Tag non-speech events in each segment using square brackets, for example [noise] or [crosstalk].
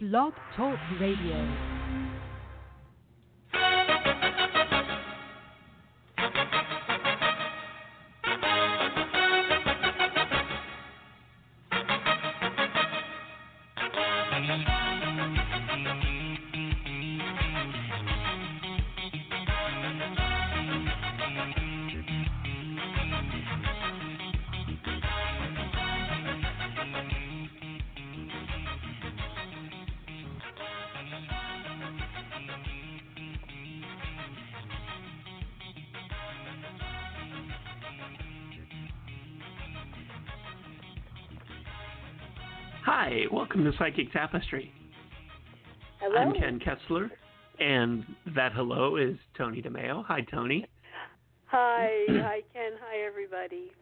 Blog Talk Radio. Welcome to Psychic Tapestry. Hello. I'm Ken Kessler, and that hello is Toni DeMaio. Hi, Toni. Hi, hi Ken. Hi everybody.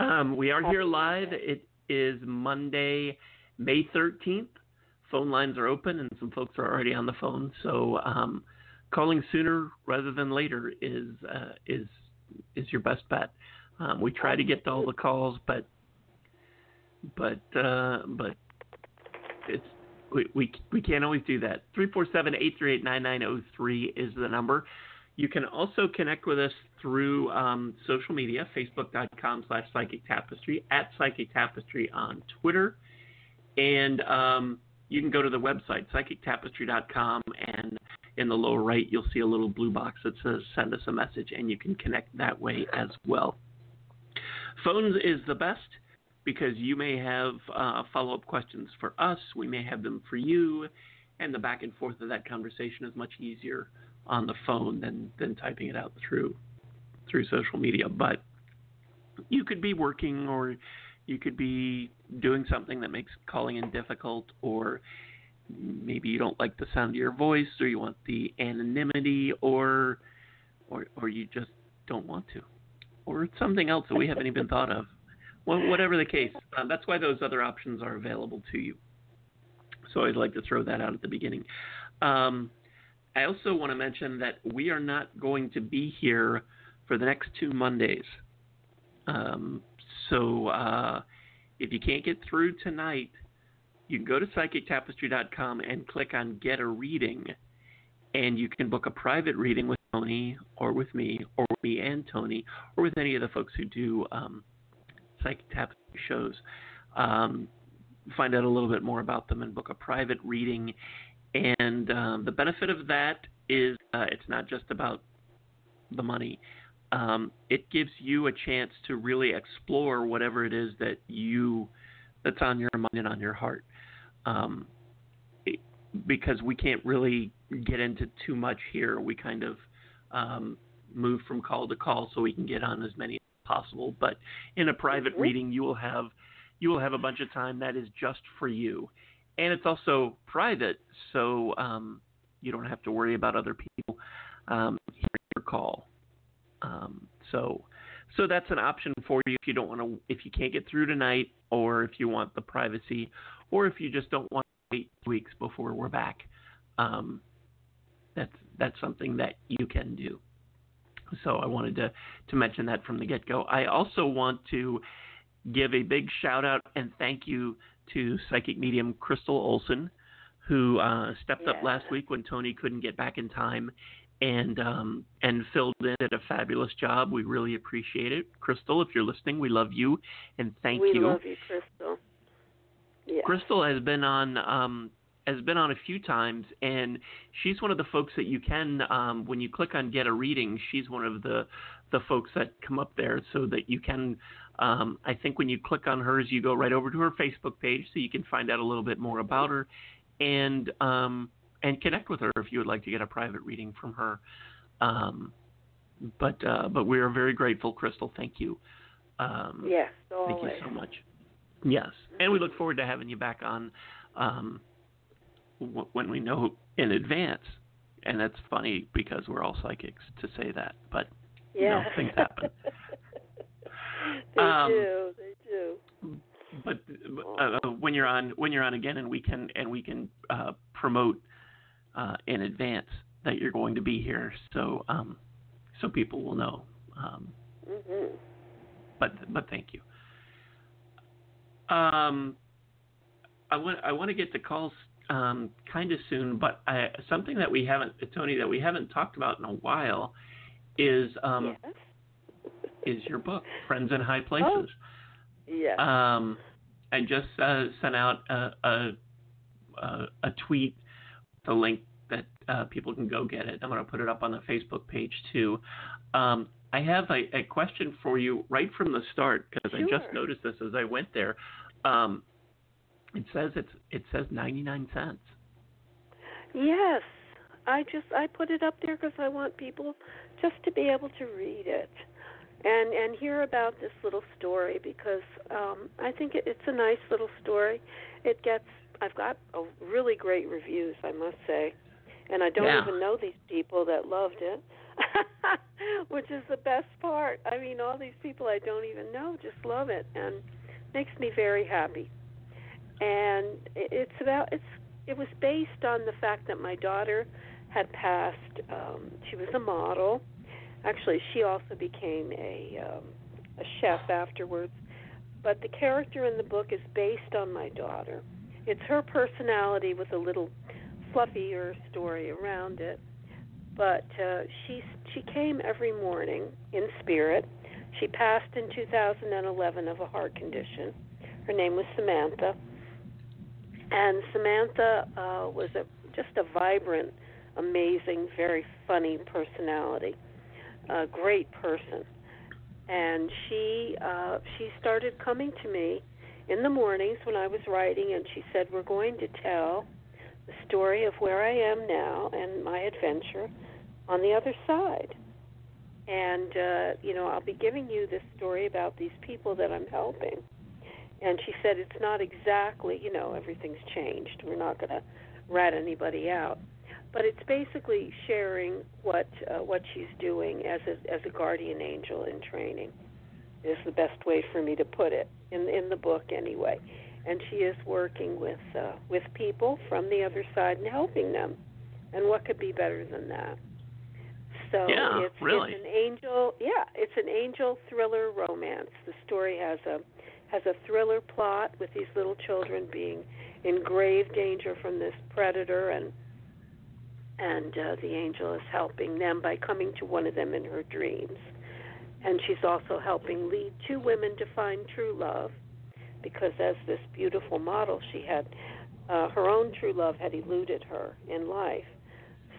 Um, we are here live. It is Monday, May 13th. Phone lines are open, and some folks are already on the phone. So, um, calling sooner rather than later is uh, is is your best bet. Um, we try to get to all the calls, but but uh, but it's we, we we can't always do that. 347-838-9903 is the number. You can also connect with us through um, social media, facebook.com slash psychic tapestry, at psychic tapestry on Twitter. And um, you can go to the website, psychictapestry.com, and in the lower right, you'll see a little blue box that says send us a message, and you can connect that way as well. Phones is the best because you may have uh, follow up questions for us, we may have them for you, and the back and forth of that conversation is much easier on the phone than, than typing it out through through social media. But you could be working or you could be doing something that makes calling in difficult or maybe you don't like the sound of your voice or you want the anonymity or or or you just don't want to or it's something else that we haven't even thought of whatever the case um, that's why those other options are available to you. So i'd like to throw that out at the beginning. Um, i also want to mention that we are not going to be here for the next two mondays. Um, so uh, if you can't get through tonight you can go to psychictapestry.com and click on Get a Reading, and you can book a private reading with Toni or with me or with me and Toni or with any of the folks who do um, Psychic Tapestry shows. Um, find out a little bit more about them and book a private reading. And um, the benefit of that is uh, it's not just about the money. Um, it gives you a chance to really explore whatever it is that you that's on your mind and on your heart. Um, because we can't really get into too much here, we kind of um, move from call to call so we can get on as many possible. But in a private Mhm. reading, you will have you will have a bunch of time that is just for you, and it's also private, so um, you don't have to worry about other people um, hearing your call. Um, so so that's an option for you if you don't want to if you can't get through tonight or if you want the privacy or if you just don't want to wait weeks before we're back um, that's that's something that you can do so i wanted to to mention that from the get-go i also want to give a big shout out and thank you to psychic medium crystal olson who uh, stepped up last week when toni couldn't get back in time and um, and filled in did a fabulous job. We really appreciate it, Crystal. If you're listening, we love you and thank we you. love you, Crystal. Yeah. Crystal has been on um, has been on a few times, and she's one of the folks that you can um, when you click on get a reading. She's one of the the folks that come up there so that you can. Um, I think when you click on hers, you go right over to her Facebook page, so you can find out a little bit more about her, and um, and connect with her if you would like to get a private reading from her. Um, but uh, but we are very grateful, Crystal. Thank you. Um, Yes, Thank you so much. Yes, and we look forward to having you back on um, when we know in advance. And that's funny because we're all psychics to say that, but you know, Yeah. things happen. they Um, do. They do. But uh, uh, when you're on when you're on again, and we can and we can uh, promote uh, in advance that you're going to be here, so um, so people will know. Um, Mhm. but but thank you. Um, I want I want to get to calls um, kind of soon. But I, something that we haven't, Toni, that we haven't talked about in a while is um, yes. is your book, Friends in High Places. Yes. Um, I just uh, sent out a, a, a, a tweet, the link that uh, people can go get it. I'm going to put it up on the Facebook page too. Um, I have a, a, question for you right from the start because sure. I just noticed this as I went there. Um, it says it's it says 99 cents. Yes, I just I put it up there because I want people just to be able to read it and and hear about this little story because um, I think it, it's a nice little story. It gets I've got a really great reviews, I must say, and I don't yeah. even know these people that loved it, [laughs] which is the best part. I mean, all these people I don't even know just love it and makes me very happy. And it's about it's it was based on the fact that my daughter had passed. Um, she was a model Actually, she also became a um, a chef afterwards. But the character in the book is based on my daughter. It's her personality with a little fluffier story around it. But uh, she she came every morning in spirit. She passed in 2011 of a heart condition. Her name was Samantha, and Samantha uh, was a just a vibrant, amazing, very funny personality a great person, and she uh, she started coming to me in the mornings when I was writing, and she said, "We're going to tell the story of where I am now and my adventure on the other side." And uh, you know, I'll be giving you this story about these people that I'm helping. And she said, "It's not exactly, you know, everything's changed. We're not going to rat anybody out." but it's basically sharing what uh, what she's doing as a as a guardian angel in training is the best way for me to put it in in the book anyway and she is working with uh, with people from the other side and helping them and what could be better than that so yeah, it's, really. it's an angel yeah it's an angel thriller romance the story has a has a thriller plot with these little children being in grave danger from this predator and and uh, the angel is helping them by coming to one of them in her dreams. And she's also helping lead two women to find true love, because as this beautiful model, she had uh, her own true love had eluded her in life,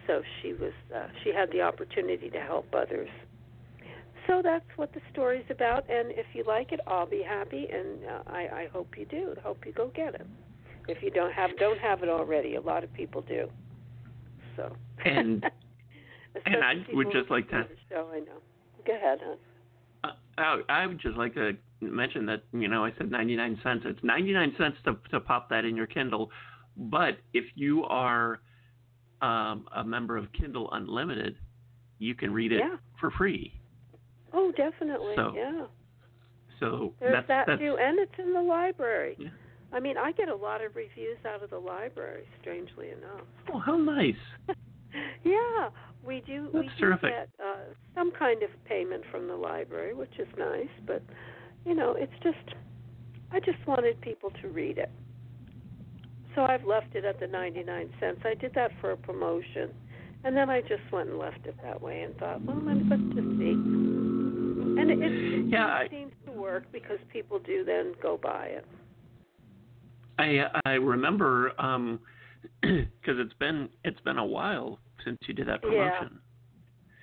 so she was uh, she had the opportunity to help others. So that's what the story's about, and if you like it, I'll be happy, and uh, I, I hope you do. I hope you go get it. If you don't have don't have it already, a lot of people do. So. And [laughs] and I would just like to. Show, I know. Go ahead, hon. Uh, I, I would just like to mention that you know I said 99 cents. It's 99 cents to to pop that in your Kindle, but if you are um, a member of Kindle Unlimited, you can read it yeah. for free. Oh, definitely. So, yeah. So there's that's, that that's, too, and it's in the library. Yeah. I mean, I get a lot of reviews out of the library, strangely enough. Oh, how nice! [laughs] yeah, we do. That's we do terrific. get uh, some kind of payment from the library, which is nice. But you know, it's just I just wanted people to read it, so I've left it at the ninety-nine cents. I did that for a promotion, and then I just went and left it that way and thought, well, let's just see. And it, it, Yeah, it I- seems to work because people do then go buy it. I I remember um [clears throat] because it's been it's been a while since you did that Yeah. promotion.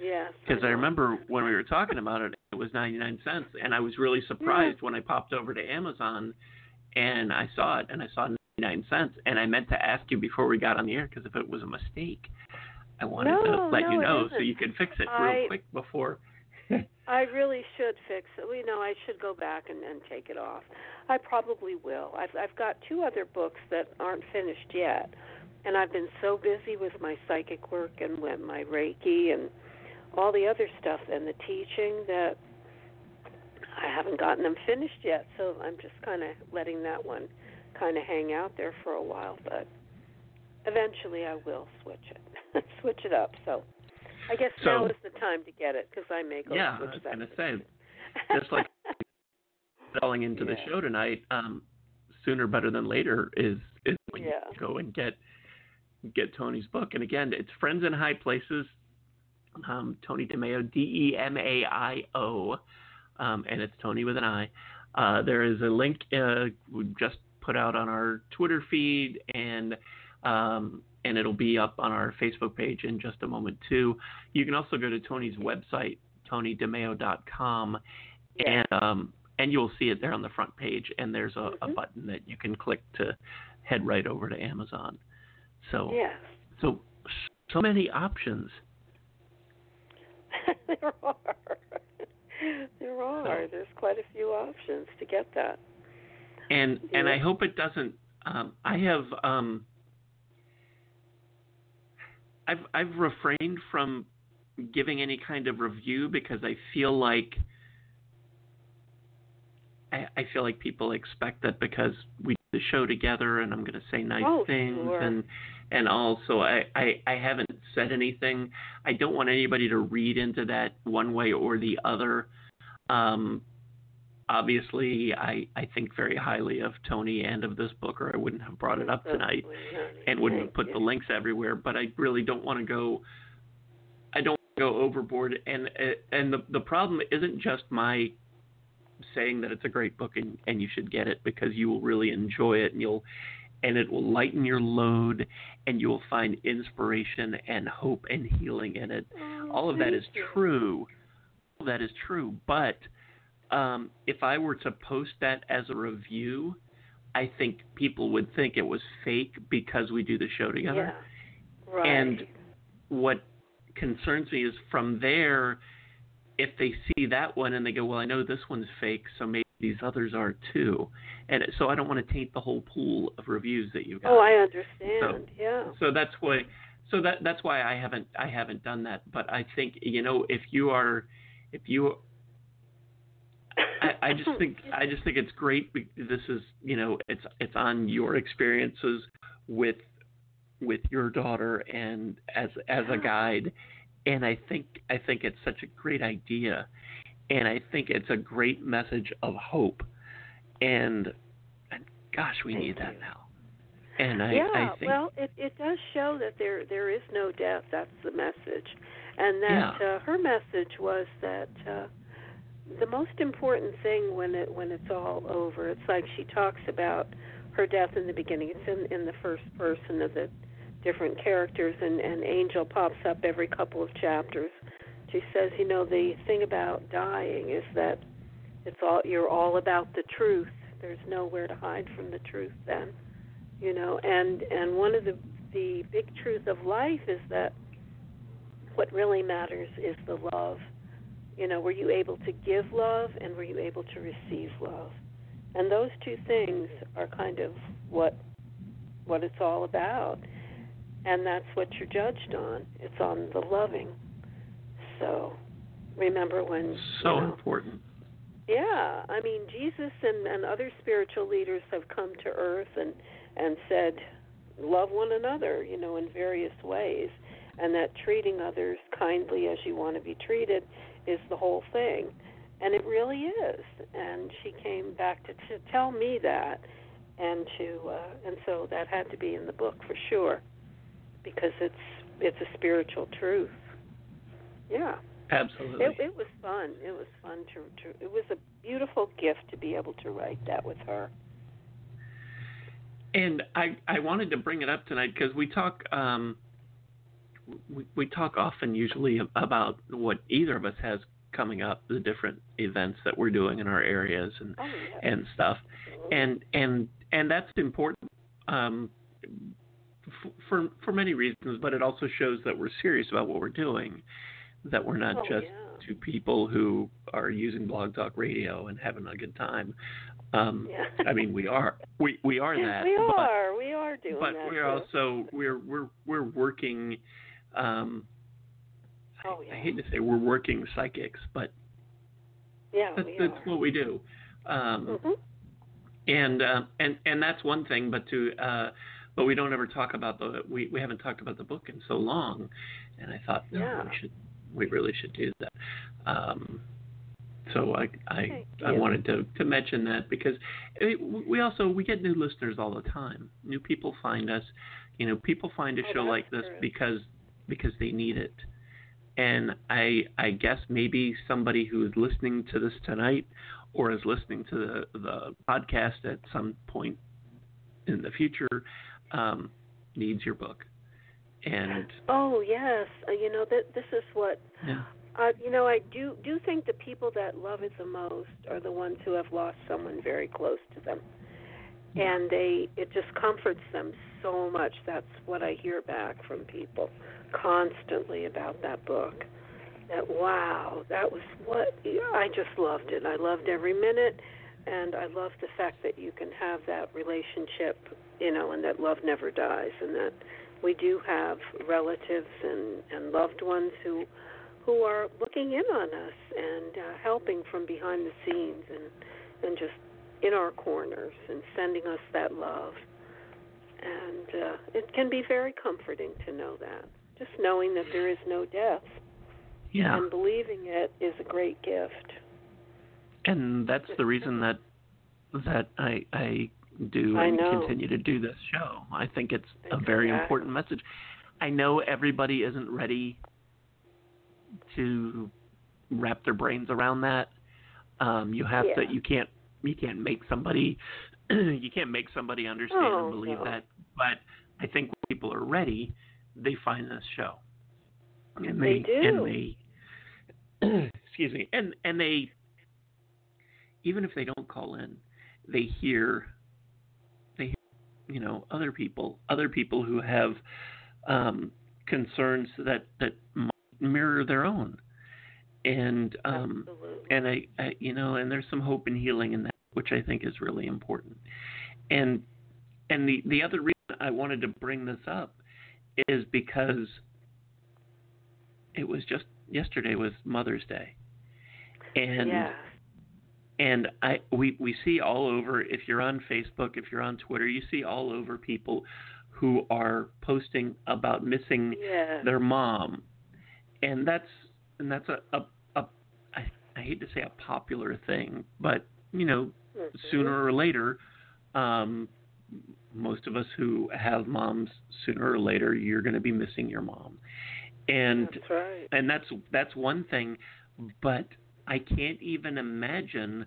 Yes. Because I know. remember when we were talking about it, it was 99 cents, and I was really surprised when I popped over to Amazon and I saw it, and I saw 99 cents, and I meant to ask you before we got on the air because if it was a mistake, I wanted to let no, you know so you could fix it I- real quick before. [laughs] I really should fix it. You know, I should go back and, and take it off. I probably will. I've I've got two other books that aren't finished yet, and I've been so busy with my psychic work and with my Reiki and all the other stuff and the teaching that I haven't gotten them finished yet. So I'm just kind of letting that one kind of hang out there for a while. But eventually, I will switch it, [laughs] switch it up. So I guess So- now is the time to get it because I may go yeah, I was that. gonna say, just like [laughs] falling into the show tonight, um, sooner better than later is is when Yeah. you go and get get Toni's book. And again, it's Friends in High Places. Um, Toni DeMaio, D E M A I O, um, and it's Toni with an I. Uh, there is a link uh, we just put out on our Twitter feed, and um, and it'll be up on our Facebook page in just a moment too. You can also go to Toni's website, tonidemaio.com, and um, and you'll see it there on the front page. And there's a, mm-hmm. a button that you can click to head right over to Amazon. So so so many options. [laughs] there are. there are. So, There's quite a few options to get that. And yeah. and I hope it doesn't. Um, I have um, I've I've refrained from giving any kind of review because I feel like I, I feel like people expect that because we did the show together and I'm going to say nice oh, things sure. and and also I, I I haven't said anything. I don't want anybody to read into that one way or the other. Um, obviously, I I think very highly of Toni and of this book, or I wouldn't have brought it up tonight and wouldn't have put the links everywhere. But I really don't want to go. I don't go overboard, and uh, and the the problem isn't just my saying that it's a great book and, and you should get it because you will really enjoy it and you'll and it will lighten your load and you will find inspiration and hope and healing in it. Oh, All of that is true. All that is true. But um, if I were to post that as a review, I think people would think it was fake because we do the show together. Yeah. Right. And what concerns me is from there, if they see that one and they go, well, I know this one's fake, so maybe these others are too. And so I don't want to taint the whole pool of reviews that you got. Oh, I understand. So, yeah. So that's why. So that that's why I haven't I haven't done that. But I think you know if you are if you I, I just think I just think it's great. This is you know it's it's on your experiences with with your daughter and as as a guide, and I think I think it's such a great idea, and I think it's a great message of hope, and, and gosh, we Thank need that now. And I, yeah, I think well, it it does show that there there is no death. That's the message, and that Yeah. uh, her message was that uh, the most important thing when it when it's all over, it's like she talks about her death in the beginning. It's in in the first person of the different characters, and and Angel pops up every couple of chapters. She says, you know, the thing about dying is that it's all you're all about the truth. There's nowhere to hide from the truth then you know and and one of the the big truth of life is that what really matters is the love you know were you able to give love and were you able to receive love? And those two things are kind of what what it's all about. And that's what you're judged on. It's on the loving. So remember when so you know, important. yeah, I mean Jesus and, and other spiritual leaders have come to earth and and said, love one another, you know, in various ways, and that treating others kindly as you want to be treated is the whole thing, and it really is. And she came back to, to tell me that, and to uh, and so that had to be in the book for sure, because it's it's a spiritual truth. Yeah. Absolutely. It, it was fun. It was fun to, to. It was a beautiful gift to be able to write that with her. And I, I wanted to bring it up tonight because we talk um, we, we talk often usually about what either of us has coming up, the different events that we're doing in our areas and Oh, yes. and stuff, and and and that's important um, f- for for many reasons, but it also shows that we're serious about what we're doing, that we're not Oh, just yeah. two people who are using Blog Talk Radio and having a good time. Um, Yeah. I mean, we are we we are [laughs] that. we but, are. We are doing but that. we're too. also we're we're we're working. Um, Oh, I yeah. hate to say we're working psychics, but Yeah, that's, that's what we do. Um, Mhm. and uh, and and that's one thing, but to uh, but we don't ever talk about the we we haven't talked about the book in so long, and I thought no, Yeah. we should we really should do that. Um, so I I, I wanted to to mention that because it, we also we get new listeners all the time. New people find us. You know, people find a oh, show like this true. because because they need it. And I I guess maybe somebody who is listening to this tonight or is listening to the the podcast at some point in the future um, needs your book. And oh yes, uh, you know that this is what yeah. Uh, you know, I do do think the people that love it the most are the ones who have lost someone very close to them, and they it just comforts them so much. That's what I hear back from people constantly about that book. That wow, that was what I just loved it. I loved every minute, and I love the fact that you can have that relationship, you know, and that love never dies, and that we do have relatives and and loved ones who who are looking in on us and uh, helping from behind the scenes and and just in our corners and sending us that love. And uh, it can be very comforting to know that. Just knowing that there is no death. Yeah. And believing it is a great gift. And that's the reason that that I I do I and continue to do this show. I think it's a very important message. I know everybody isn't ready to wrap their brains around that. Um, you have to. You can't. You can't make somebody. [clears throat] you can't make somebody understand Oh, and believe no. that. But I think when people are ready, they find this show. And They do. And they. [clears throat] excuse me. And and they. Even if they don't call in, they hear. They, hear, you know, other people, other people who have um, concerns that that might mirror their own, and um, and I, I, you know, and there's some hope and healing in that, which I think is really important. And and the the other reason I wanted to bring this up is because it was just yesterday was Mother's Day, and yeah. and I we we see all over if you're on Facebook, if you're on Twitter, you see all over people who are posting about missing Yeah. their mom, and that's and that's a, a, a I, I hate to say a popular thing, but you know Mhm. sooner or later, um, most of us who have moms, sooner or later, you're going to be missing your mom, and That's right. and that's that's one thing, but I can't even imagine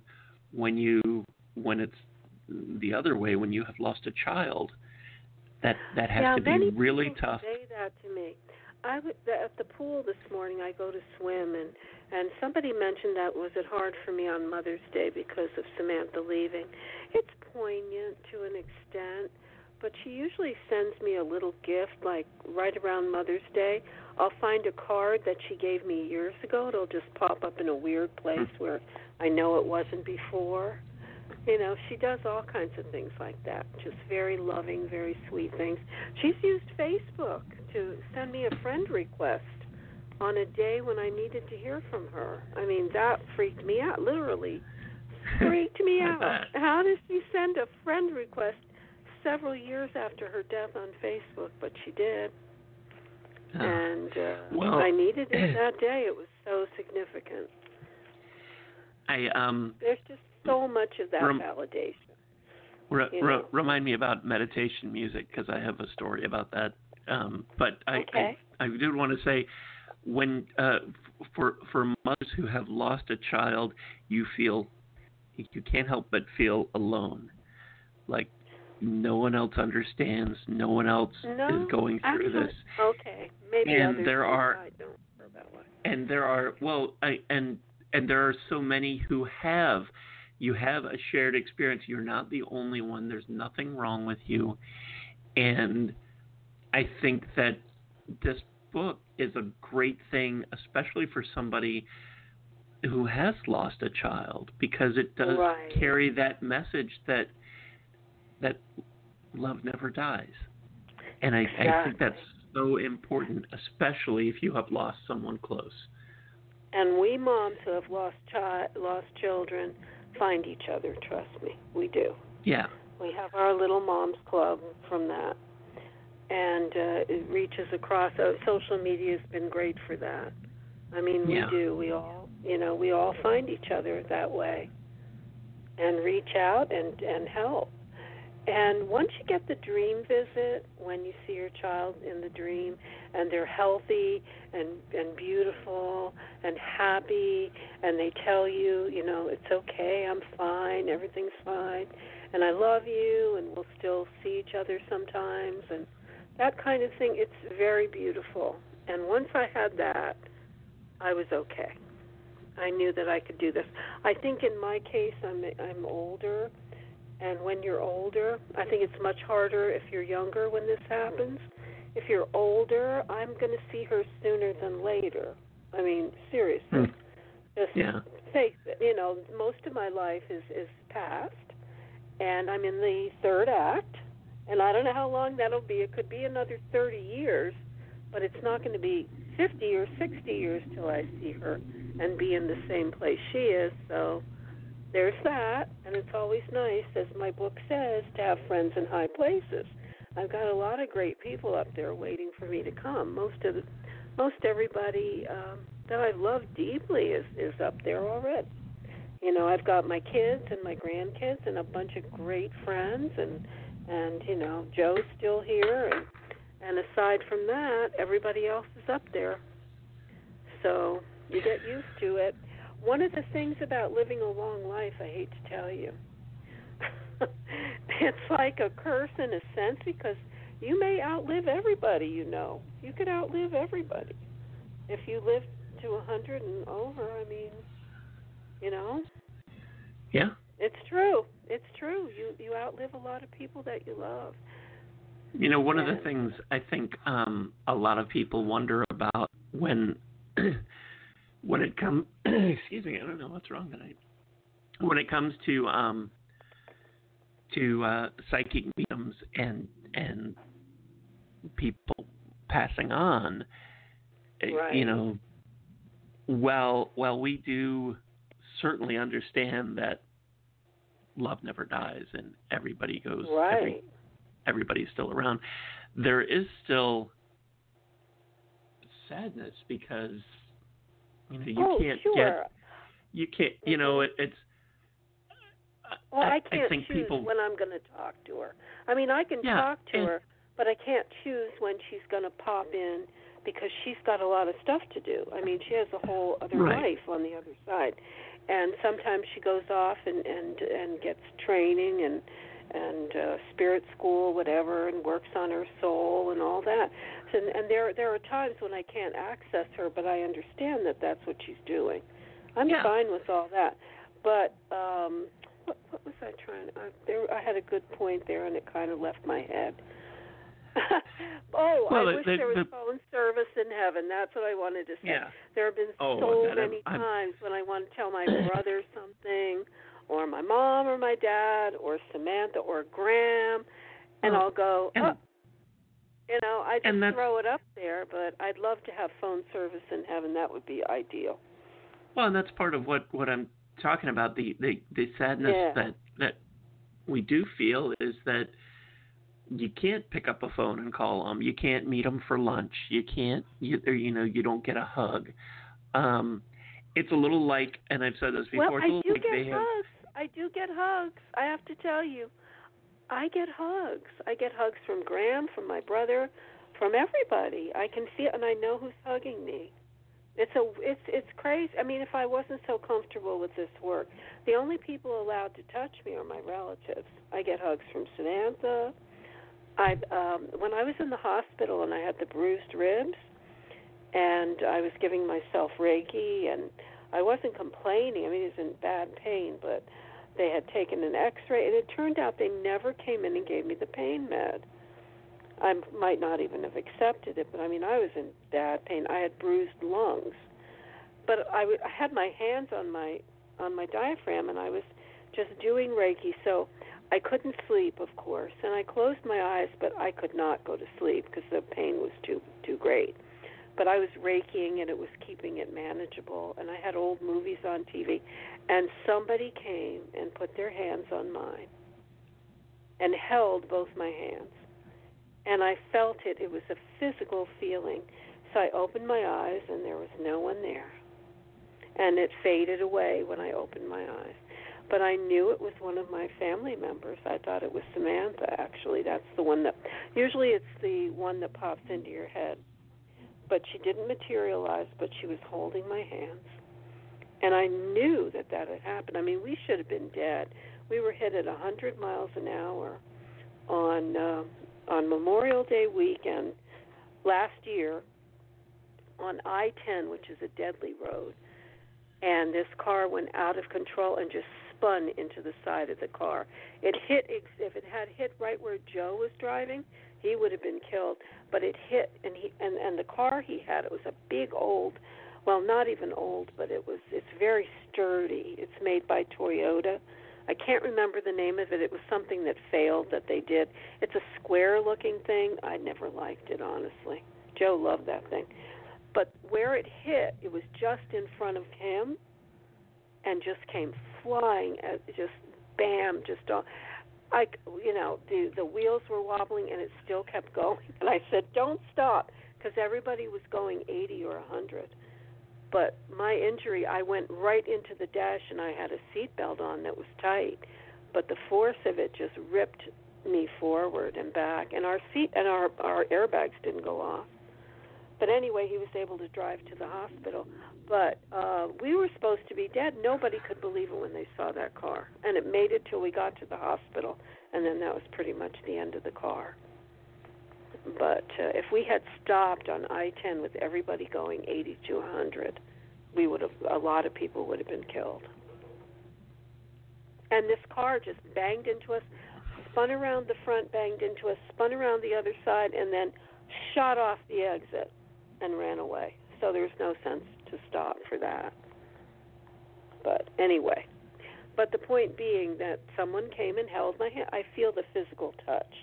when you when it's the other way when you have lost a child. That that has yeah, to be many really people tough. Say that to me. I was at the pool this morning. I go to swim, and and somebody mentioned that was it hard for me on Mother's Day because of Samantha leaving. It's poignant to an extent, but she usually sends me a little gift, like right around Mother's Day. I'll find a card that she gave me years ago. It'll just pop up in a weird place hmm. where I know it wasn't before. You know, she does all kinds of things like that. Just very loving, very sweet things. She's used Facebook to send me a friend request on a day when I needed to hear from her. I mean, that freaked me out, literally. Freaked me [laughs] out. How does she send a friend request several years after her death on Facebook? But she did. Uh, and uh, well- I needed it [clears throat] that day. It was so significant. I um There's just so much of that Rem- validation. re- re- remind me about meditation music because I have a story about that. Um, but I, Okay. I I did want to say when uh, for for mothers who have lost a child, you feel you can't help but feel alone, like no one else understands, no one else No, is going through this. Okay, maybe And there are- I don't feel that way. and there are well I, and and there are so many who have. You have a shared experience. You're not the only one. There's nothing wrong with you. And i think that this book is a great thing especially for somebody who has lost a child because it does Right. carry that message that that love never dies and I, I think that's so important, especially if you have lost someone close. And we moms who have lost chi- lost children find each other. Trust me, we do. Yeah, We have our little moms club from that, and uh, it reaches across. Uh, social media has been great for that. I mean, we Yeah. do. We all You know, we all find each other that way and reach out and and help. And once you get the dream visit, when you see your child in the dream and they're healthy and and beautiful and happy and they tell you, you know, it's okay, I'm fine, everything's fine, and I love you and we'll still see each other sometimes and that kind of thing, it's very beautiful. And once I had that, I was okay. I knew that I could do this. I think in my case I'm I'm older and when you're older, I think it's much harder if you're younger when this happens. If you're older, I'm going to see her sooner than later. I mean, seriously. Hmm. Just Yeah. face it. You know, most of my life is is past, and I'm in the third act, and I don't know how long that'll be. It could be another 30 years, but it's not going to be 50 or 60 years till I see her and be in the same place she is. So there's that, and it's always nice, as my book says, to have friends in high places. I've got a lot of great people up there waiting for me to come. Most of the, most everybody um, that I love deeply is is up there already. You know, I've got my kids and my grandkids and a bunch of great friends, and and you know, Joe's still here, and and aside from that, everybody else is up there. So you get used to it. One of the things about living a long life, I hate to tell you, [laughs] it's like a curse in a sense because you may outlive everybody you know. You could outlive everybody. If you live to a hundred and over, I mean, you know, Yeah. It's true. It's true. You you outlive a lot of people that you love. You know, one of the things I think um, a lot of people wonder about when [clears throat] when it comes, [clears throat] excuse me, I don't know what's wrong tonight. When it comes to um, to uh, psychic mediums and and people passing on, eh, Right. you know, well, well, we do certainly understand that love never dies and everybody goes every Right. everybody's still around. There is still sadness because you know you oh, can't sure. get you can't you know mm-hmm. it, it's Well, I, I can't think choose people when I'm going to talk to her. I mean, I can Yeah, talk to and- her, but I can't choose when she's going to pop in because she's got a lot of stuff to do. I mean, she has a whole other Right. life on the other side, and sometimes she goes off and and and gets training and and uh, spirit school, whatever, and works on her soul and all that. So, and there there are times when I can't access her, but I understand that that's what she's doing. I'm Yeah. fine with all that, but um, what, what was I trying? I, there, I had a good point there, and it kind of left my head. [laughs] oh, Well, I wish the- there was the- phone service in heaven. That's what I wanted to say. yeah There have been Oh, so I'm- many I'm- times when I want to tell my [coughs] brother something, or my mom, or my dad, or Samantha, or Graham, and Well, I'll go, and- oh, you know, I just throw it up there. But I'd love to have phone service in heaven. That would be ideal. well and that's part of what what I'm talking about the the, the sadness Yeah. that that we do feel is that you can't pick up a phone and call them. You can't meet them for lunch. You can't, you, or, you know, you don't get a hug. Um, it's a little like, and I've said this before. well, I do like get they have. hugs. I do get hugs. I have to tell you, I get hugs. I get hugs from Graham, from my brother, from everybody. I can feel, and I know who's hugging me. It's a, it's, it's crazy. I mean, if I wasn't so comfortable with this work, the only people allowed to touch me are my relatives. I get hugs from Samantha. I, um, when I was in the hospital and I had the bruised ribs, and I was giving myself Reiki, and I wasn't complaining. I mean, it was in bad pain, but they had taken an X-ray, and it turned out they never came in and gave me the pain med. I might not even have accepted it, but I mean, I was in bad pain. I had bruised lungs, but I, w- I had my hands on my on my diaphragm, and I was just doing Reiki. So I couldn't sleep, of course, and I closed my eyes, but I could not go to sleep because the pain was too too great. But I was raking, and it was keeping it manageable. And I had old movies on TV, and somebody came and put their hands on mine and held both my hands and I felt it. It was a physical feeling. So I opened my eyes, and there was no one there. and it faded away when I opened my eyes. But I knew it was one of my family members. I thought it was Samantha. Actually, that's the one that. Usually, it's the one that pops into your head. But she didn't materialize. But she was holding my hands, and I knew that that had happened. I mean, we should have been dead. We were hit at 100 miles an hour on uh, on Memorial Day weekend last year on I-10, which is a deadly road, and this car went out of control and just spun into the side of the car. It hit if it had hit right where Joe was driving, he would have been killed. But it hit, and he and and the car he had it was a big old, well not even old, but it was it's very sturdy. It's made by Toyota. I can't remember the name of it. It was something that failed that they did. It's a square looking thing. I never liked it honestly. Joe loved that thing but where it hit, it was just in front of him, and just came flying, at, just bam, just all. I, you know, the the wheels were wobbling, and it still kept going. [laughs] And I said, "Don't stop," because everybody was going 80 or 100. But my injury, I went right into the dash, and I had a seatbelt on that was tight. But the force of it just ripped me forward and back, and our seat and our our airbags didn't go off. But anyway, he was able to drive to the hospital. But uh, we were supposed to be dead. Nobody could believe it when they saw that car, and it made it till we got to the hospital, and then that was pretty much the end of the car. But uh, if we had stopped on I-10 with everybody going 80 to 100, we would have. A lot of people would have been killed. And this car just banged into us, spun around the front, banged into us, spun around the other side, and then shot off the exit and ran away. So there's no sense to stop for that. But anyway, but the point being that someone came and held my hand. I feel the physical touch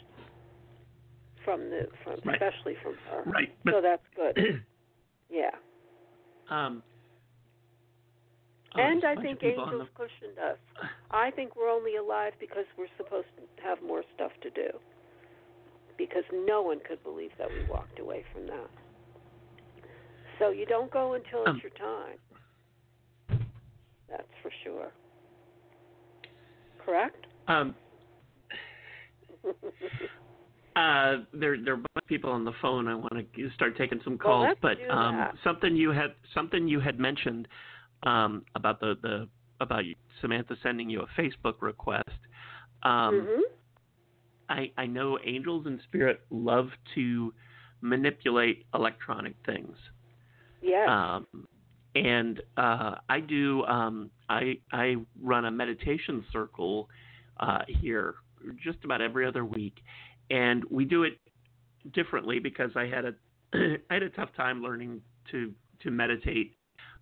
from the from right. especially from her. Right. so that's good. [clears throat] yeah. Um. Oh, and I think angels cushioned us. I think we're only alive because we're supposed to have more stuff to do. Because no one could believe that we walked away from that. So you don't go until it's Um, your time. That's for sure. Correct? Um. [laughs] Uh, there, there are a bunch of people on the phone. I want to start taking some Well, calls, let's but um, something you had something you had mentioned um, about the, the about Samantha sending you a Facebook request. Um, mhm. I, I know angels and spirit love to manipulate electronic things. Yes. Um, and uh, I do. Um, I I run a meditation circle uh, here just about every other week, and we do it differently because I had a [clears throat] I had a tough time learning to to meditate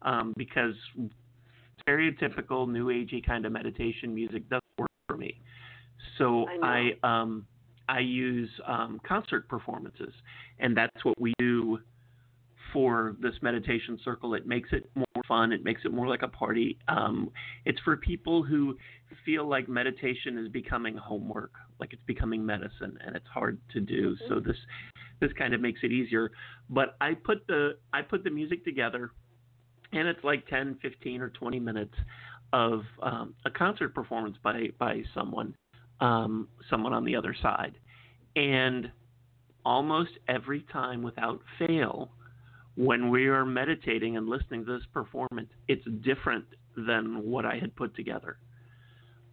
um, because stereotypical new agey kind of meditation music doesn't work for me. So I. I um, I use um, concert performances, and that's what we do for this meditation circle. It makes it more fun. It makes it more like a party. Um, it's for people who feel like meditation is becoming homework, like it's becoming medicine, and it's hard to do. So this this kind of makes it easier. But I put the I put the music together, and it's like 10, 15, or 20 minutes of um, a concert performance by by someone um, someone on the other side, and almost every time without fail when we are meditating and listening to this performance, it's different than what I had put together.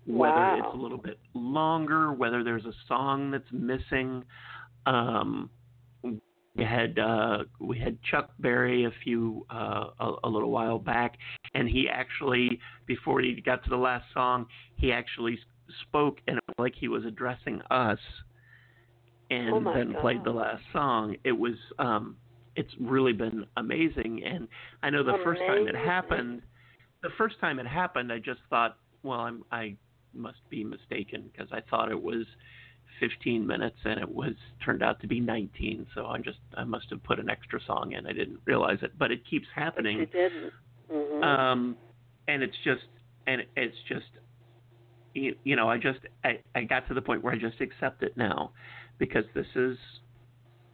Whether Wow. it's a little bit longer, whether there's a song that's missing. Um, we had uh, we had Chuck Berry a few uh, a, a little while back, and he actually before he got to the last song, he actually spoke and it was like he was addressing us, and Oh then played the last song. It was um, it's really been amazing, and I know the first time it happened, the first time it happened, I just thought, well, I'm I must be mistaken because I thought it was 15 minutes and it was turned out to be 19. So I just I must have put an extra song in. I didn't realize it, but it keeps But happening. you didn't. Mhm. Um, and it's just and it's just you, you know I just I, I got to the point where I just accept it now because this is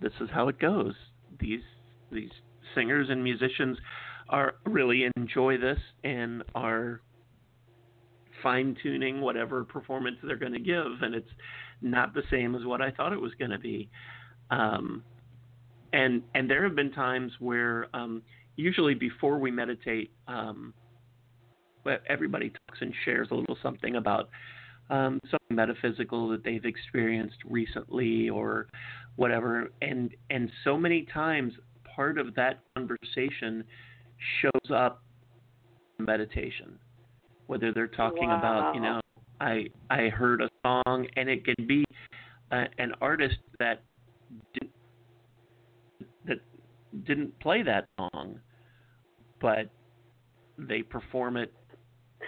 this is how it goes. These these singers and musicians are really enjoy this and are fine tuning whatever performance they're going to give, and it's not the same as what I thought it was going to be. Um, and and there have been times where um, usually before we meditate, um, everybody talks and shares a little something about um, something metaphysical that they've experienced recently or whatever. And and so many times, part of that conversation shows up in meditation, whether they're talking wow. about you know I I heard a song and it can be uh, an artist that didn't that didn't play that song, but they perform it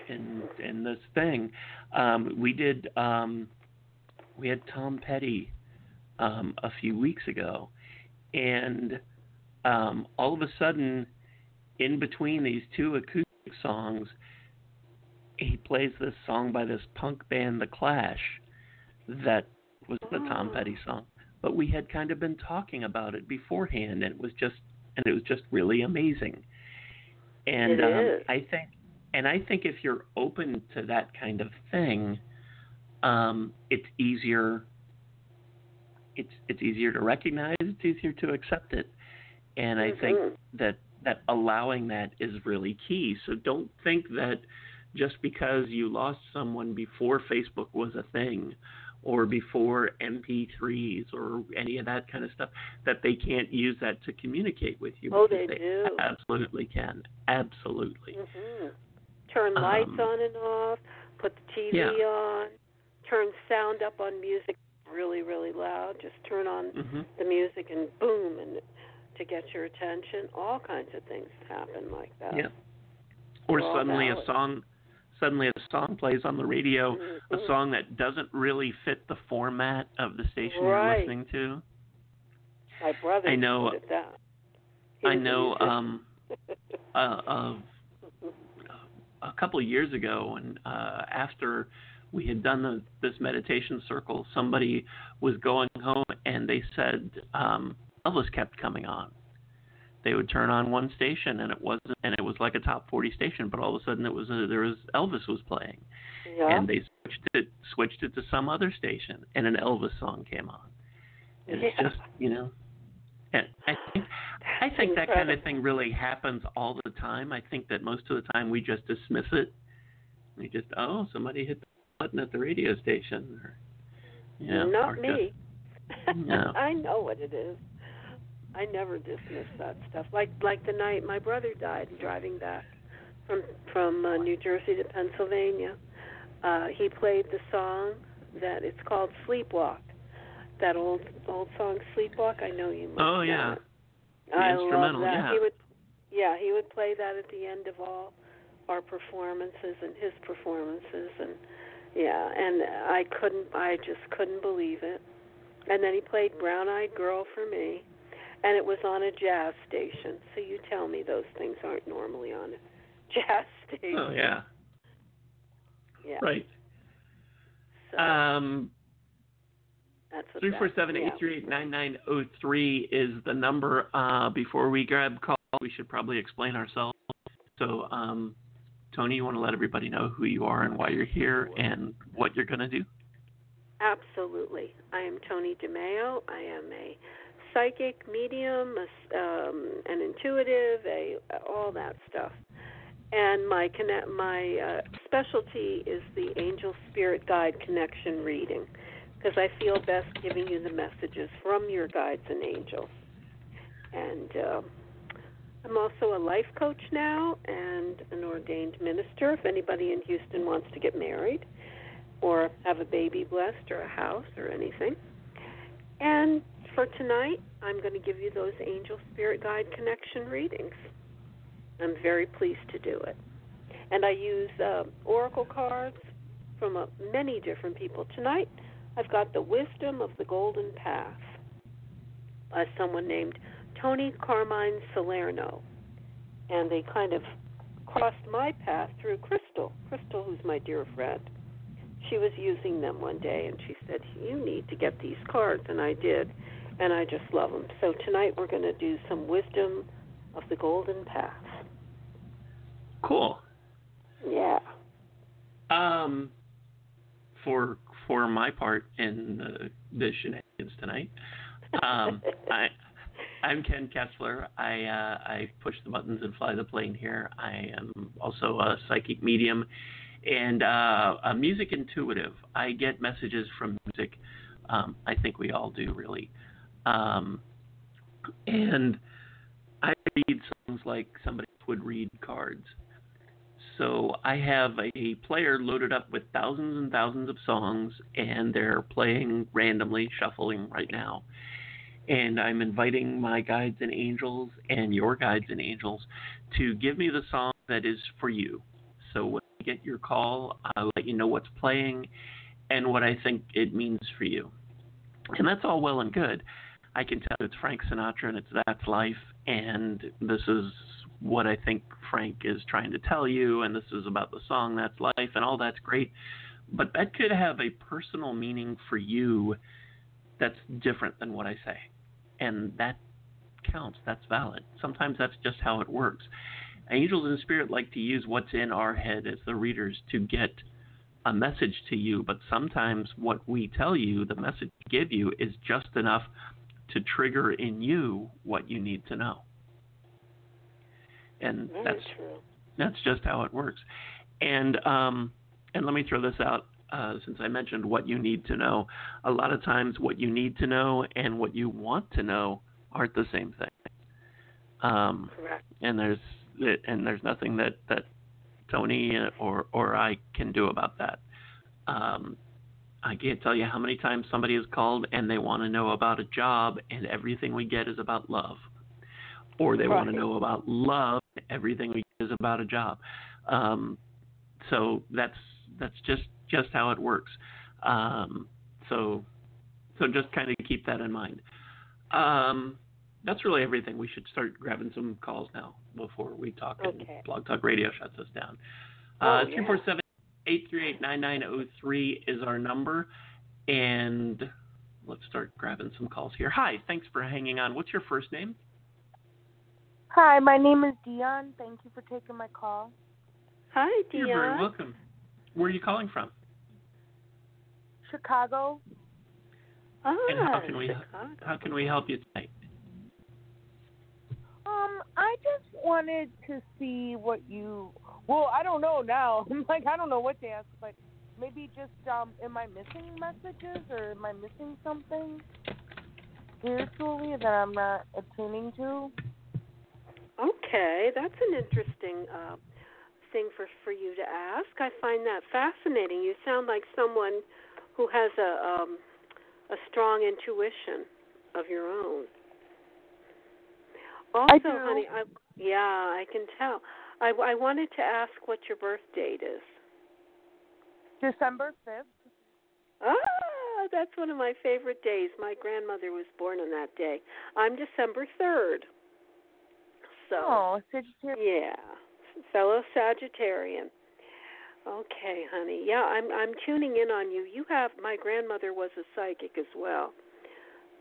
in in this thing. Um, we did um, we had Tom Petty um, a few weeks ago, and um, all of a sudden, in between these two acoustic songs, he plays this song by this punk band, The Clash, that was the Tom Petty song. But we had kind of been talking about it beforehand, and it was just and it was just really amazing. And um, I think and I think if you're open to that kind of thing, um, it's easier. It's it's easier to recognize. It's easier to accept it, and I mm-hmm. think that that allowing that is really key. So don't think that just because you lost someone before Facebook was a thing, or before MP3s or any of that kind of stuff, that they can't use that to communicate with you. Oh, they, they do. Absolutely can. Absolutely. Mm-hmm. Turn lights Um, on and off. Put the TV yeah. on. Turn sound up on music really, really loud. Just turn on hmm the music and boom, and to get your attention. All kinds of things happen like that. Yeah. Or suddenly a song suddenly a song plays on the radio, a Mhm. song that doesn't really fit the format of the station Right. you're listening to. My brother I know- did that. He I a know um uh, uh a couple of years ago and uh after we had done the, this meditation circle, somebody was going home and they said um Elvis kept coming on. They would turn on one station and it wasn't and it was like a top 40 station, but all of a sudden it was a, there was Elvis was playing. yeah. and they switched it switched it to some other station and an Elvis song came on. And it's just you know and I think I think that kind of thing really happens all the time. I think that most of the time we just dismiss it. We just oh somebody hit the button at the radio station or you know, Not me. No. [laughs] I know what it is. I never dismiss that stuff. Like like the night my brother died driving back from from uh, New Jersey to Pennsylvania. Uh he played the song that it's called Sleepwalk. That old old song Sleepwalk. I know you must Oh yeah. The I instrumental, love that. yeah. He would yeah, he would play that at the end of all our performances and his performances and yeah, and I couldn't I just couldn't believe it. And then he played Brown Eyed Girl for me and it was on a jazz station. So you tell me those things aren't normally on a [laughs] jazz station. Oh yeah. Yeah. Right. So Um Three four seven eight three eight nine nine zero three is the number. Uh, before we grab call, we should probably explain ourselves. So, um, Toni, you want to let everybody know who you are and why you're here and what you're going to do? Absolutely. I am Toni DeMaio. I am a psychic, medium, a um, an intuitive, a all that stuff. And my connect, my uh, specialty is the angel spirit guide connection reading, because I feel best giving you the messages from your guides and angels. And uh, I'm also a life coach now and an ordained minister. If anybody in Houston wants to get married or have a baby blessed or a house or anything. And for tonight, I'm going to give you those angel spirit guide connection readings. I'm very pleased to do it. And I use uh, oracle cards from uh, many different people. Tonight, I've got the wisdom of the golden path by someone named Toni Carmine Salerno. And they kind of crossed my path through Crystal. Crystal, who's my dear friend she was using them one day and she said you need to get these cards and i did and i just love them so tonight we're going to do some wisdom of the golden path Cool. Yeah. Um, for for my part in the, the shenanigans tonight, um, [laughs] I I'm Ken Kessler. I uh, I push the buttons and fly the plane here. I am also a psychic medium and uh, a music intuitive. I get messages from music. Um, I think we all do, really. Um, and I read songs like somebody would read cards. So I have a player loaded up with thousands and thousands of songs, and they're playing randomly, shuffling right now. And I'm inviting my guides and angels and your guides and angels to give me the song that is for you. So when I get your call, I'll let you know what's playing and what I think it means for you. And that's all well and good. I can tell it's Frank Sinatra and it's That's Life, and this is what I think Frank is trying to tell you, and this is about the song That's Life, and all that's great. But that could have a personal meaning for you that's different than what I say. And that counts. That's valid. Sometimes that's just how it works. Angels and spirit like to use what's in our head as the readers to get a message to you, but sometimes what we tell you, the message we give you, is just enough to trigger in you what you need to know. And Very that's true. that's just how it works. And um, and let me throw this out uh, since I mentioned what you need to know. A lot of times, what you need to know and what you want to know aren't the same thing. Um, Correct. and there's and there's nothing that that Toni or or I can do about that. Um, I can't tell you how many times somebody has called and they want to know about a job, and everything we get is about love, or they want to know about love, everything we is about a job. Um, so that's that's just just how it works. Um, so so just kind of keep that in mind. Um, that's really everything. We should start grabbing some calls now before we talk and Blog Talk Radio shuts us down. Oh, Uh, yeah. Three four seven eight three eight nine nine zero three is our number, and let's start grabbing some calls here. Hi, thanks for hanging on. What's your first name? Hi, my name is Dion. Thank you for taking my call. Hi, Dion. You're very welcome. Where are you calling from? Chicago. Ah, And how can we Chicago. how can we help you tonight? Um, I just wanted to see what you. Well, I don't know now. I'm [laughs] like, I don't know what to ask, but maybe just um, am I missing messages or am I missing something spiritually that I'm not attuning to? Okay, that's an interesting uh, thing for for you to ask. I find that fascinating. You sound like someone who has a um, a strong intuition of your own. Also, do. honey, I, yeah, I can tell. I, I wanted to ask what your birth date is. December fifth. Ah, that's one of my favorite days. My grandmother was born on that day. I'm December 3rd. So, Oh, Sagittarius. yeah, fellow Sagittarian. Okay, honey. Yeah, I'm I'm tuning in on you. You have my grandmother was a psychic as well.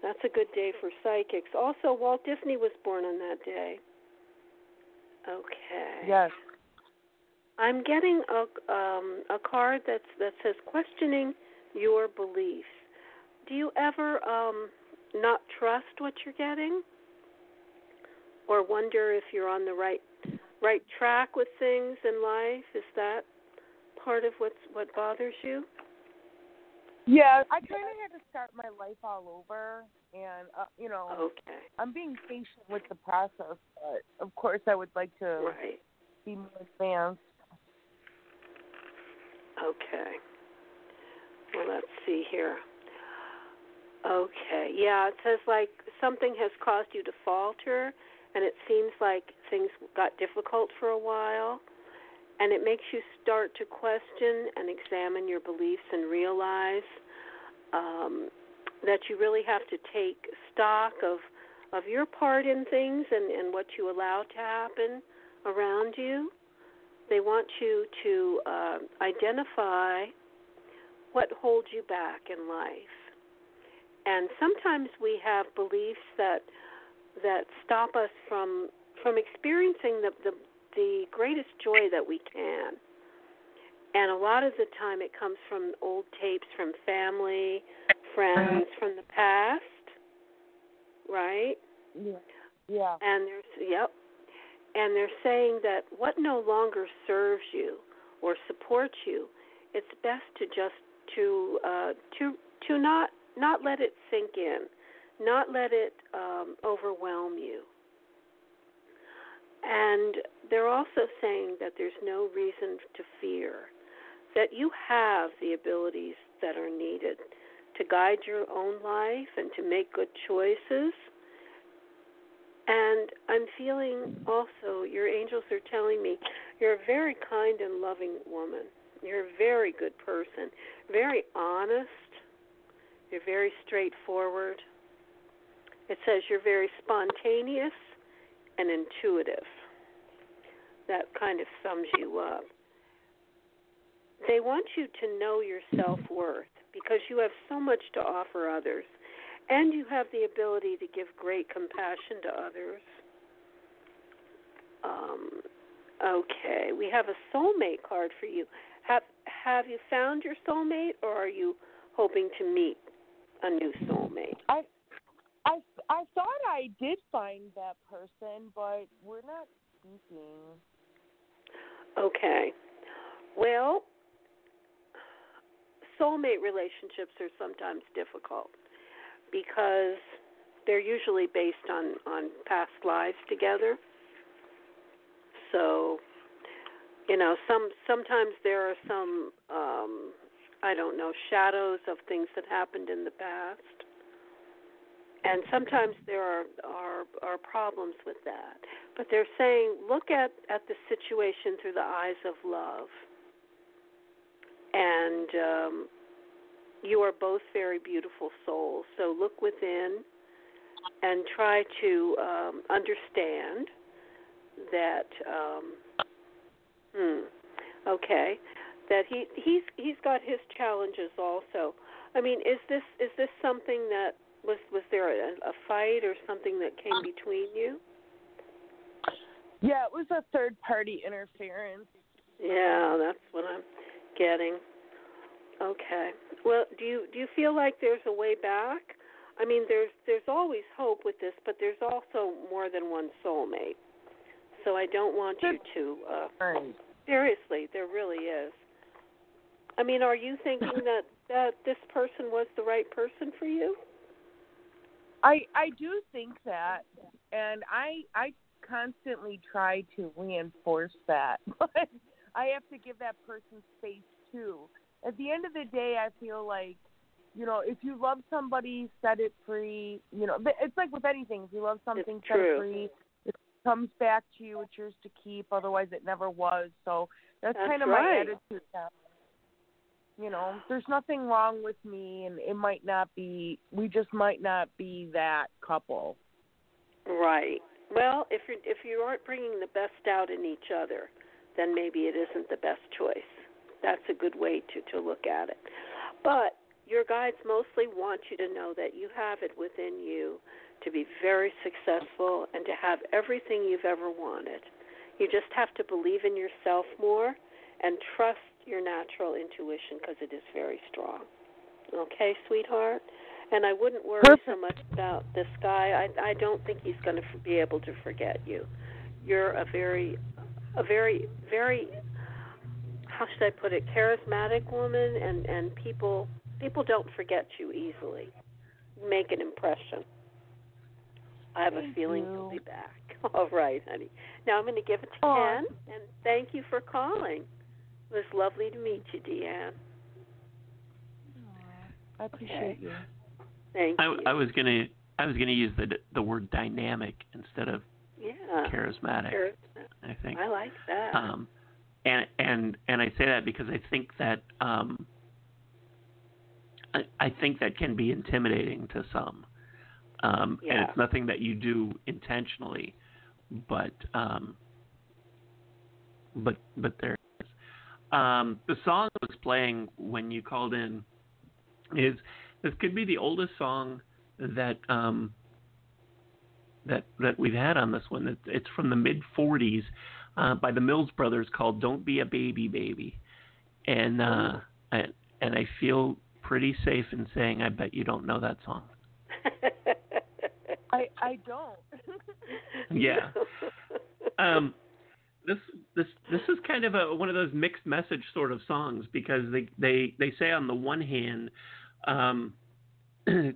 That's a good day for psychics. Also, Walt Disney was born on that day. Okay. Yes. I'm getting a um, a card that's that says questioning your beliefs. Do you ever um, not trust what you're getting, or wonder if you're on the right right track with things in life? Is that part of what's what bothers you? Yeah, I kind of had to start my life all over, and uh, you know, Okay, I'm being patient with the process, but of course, I would like to right. be more advanced. Okay. Well, let's see here. Okay. Yeah, it says like something has caused you to falter, and it seems like things got difficult for a while, and it makes you start to question and examine your beliefs and realize um, that you really have to take stock of of your part in things and, and what you allow to happen around you. They want you to uh, identify what holds you back in life. And sometimes we have beliefs that that stop us from from experiencing the the, the greatest joy that we can. And a lot of the time it comes from old tapes from family, friends from the past, right? Yeah. Yeah. And there's yep. And they're saying that what no longer serves you or supports you, it's best to just to uh to to not not let it sink in, not let it um overwhelm you. And they're also saying that there's no reason to fear, that you have the abilities that are needed to guide your own life and to make good choices. And I'm feeling also, your angels are telling me, you're a very kind and loving woman. You're a very good person, very honest. You're very straightforward. It says you're very spontaneous and intuitive. That kind of sums you up. They want you to know your self worth because you have so much to offer others and you have the ability to give great compassion to others. Um, okay, we have a soulmate card for you. Have have you found your soulmate, or are you hoping to meet a new soulmate? I I I thought I did find that person, but we're not speaking. Okay. Well, soulmate relationships are sometimes difficult because they're usually based on on past lives together. So, you know, some sometimes there are some um I don't know, shadows of things that happened in the past. And sometimes there are are are problems with that. But they're saying look at at the situation through the eyes of love. And um you are both very beautiful souls. So look within and try to um, understand that. Um, hmm, okay, that he he's he's got his challenges also. I mean, is this is this something that was was there a, a fight or something that came between you? Yeah, it was a third party interference. Yeah, that's what I'm getting. Okay. Well, do you do you feel like there's a way back? I mean, there's there's always hope with this, but there's also more than one soulmate. So I don't want you to. Uh, seriously, there really is. I mean, are you thinking that that this person was the right person for you? I I do think that, and I I constantly try to reinforce that, [laughs] but I have to give that person space too. At the end of the day, I feel like, you know, if you love somebody, set it free. You know, it's like with anything. If you love something, It's set true. it free. If it comes back to you, it's yours to keep. Otherwise, it never was. So that's, That's kind of right. my attitude now. You know, there's nothing wrong with me, and it might not be. We just might not be that couple. Right. Well, if you if you aren't bringing the best out in each other, then maybe it isn't the best choice. That's a good way to to look at it. But your guides mostly want you to know that you have it within you to be very successful and to have everything you've ever wanted. You just have to believe in yourself more and trust your natural intuition because it is very strong. Okay, sweetheart? And I wouldn't worry so much about this guy. I I don't think he's going to be able to forget you. You're a very a very very how should I put it charismatic woman and and people people don't forget you easily. Make an impression. I have a feeling you. you'll be back. [laughs] All right, honey. Now I'm going to give it to. Ken, and thank you for calling. It was lovely to meet you, Deanne. I appreciate you. Thank I, you. I was gonna I was gonna use the the word dynamic instead of yeah. charismatic. Charismatic. I think. I like that. Um, and and and I say that because I think that um, I, I think that can be intimidating to some, um, and it's nothing that you do intentionally, but um, but but there is. Um, the song that was playing when you called in is this could be the oldest song that um, that that we've had on this one. It's, it's from the mid '40s uh, by the Mills Brothers called "Don't Be a Baby Baby," and uh, and and I feel pretty safe in saying I bet you don't know that song. [laughs] I I don't. [laughs] Yeah. [laughs] Um, this this this is kind of a one of those mixed message sort of songs because they they they say on the one hand um, [clears throat] to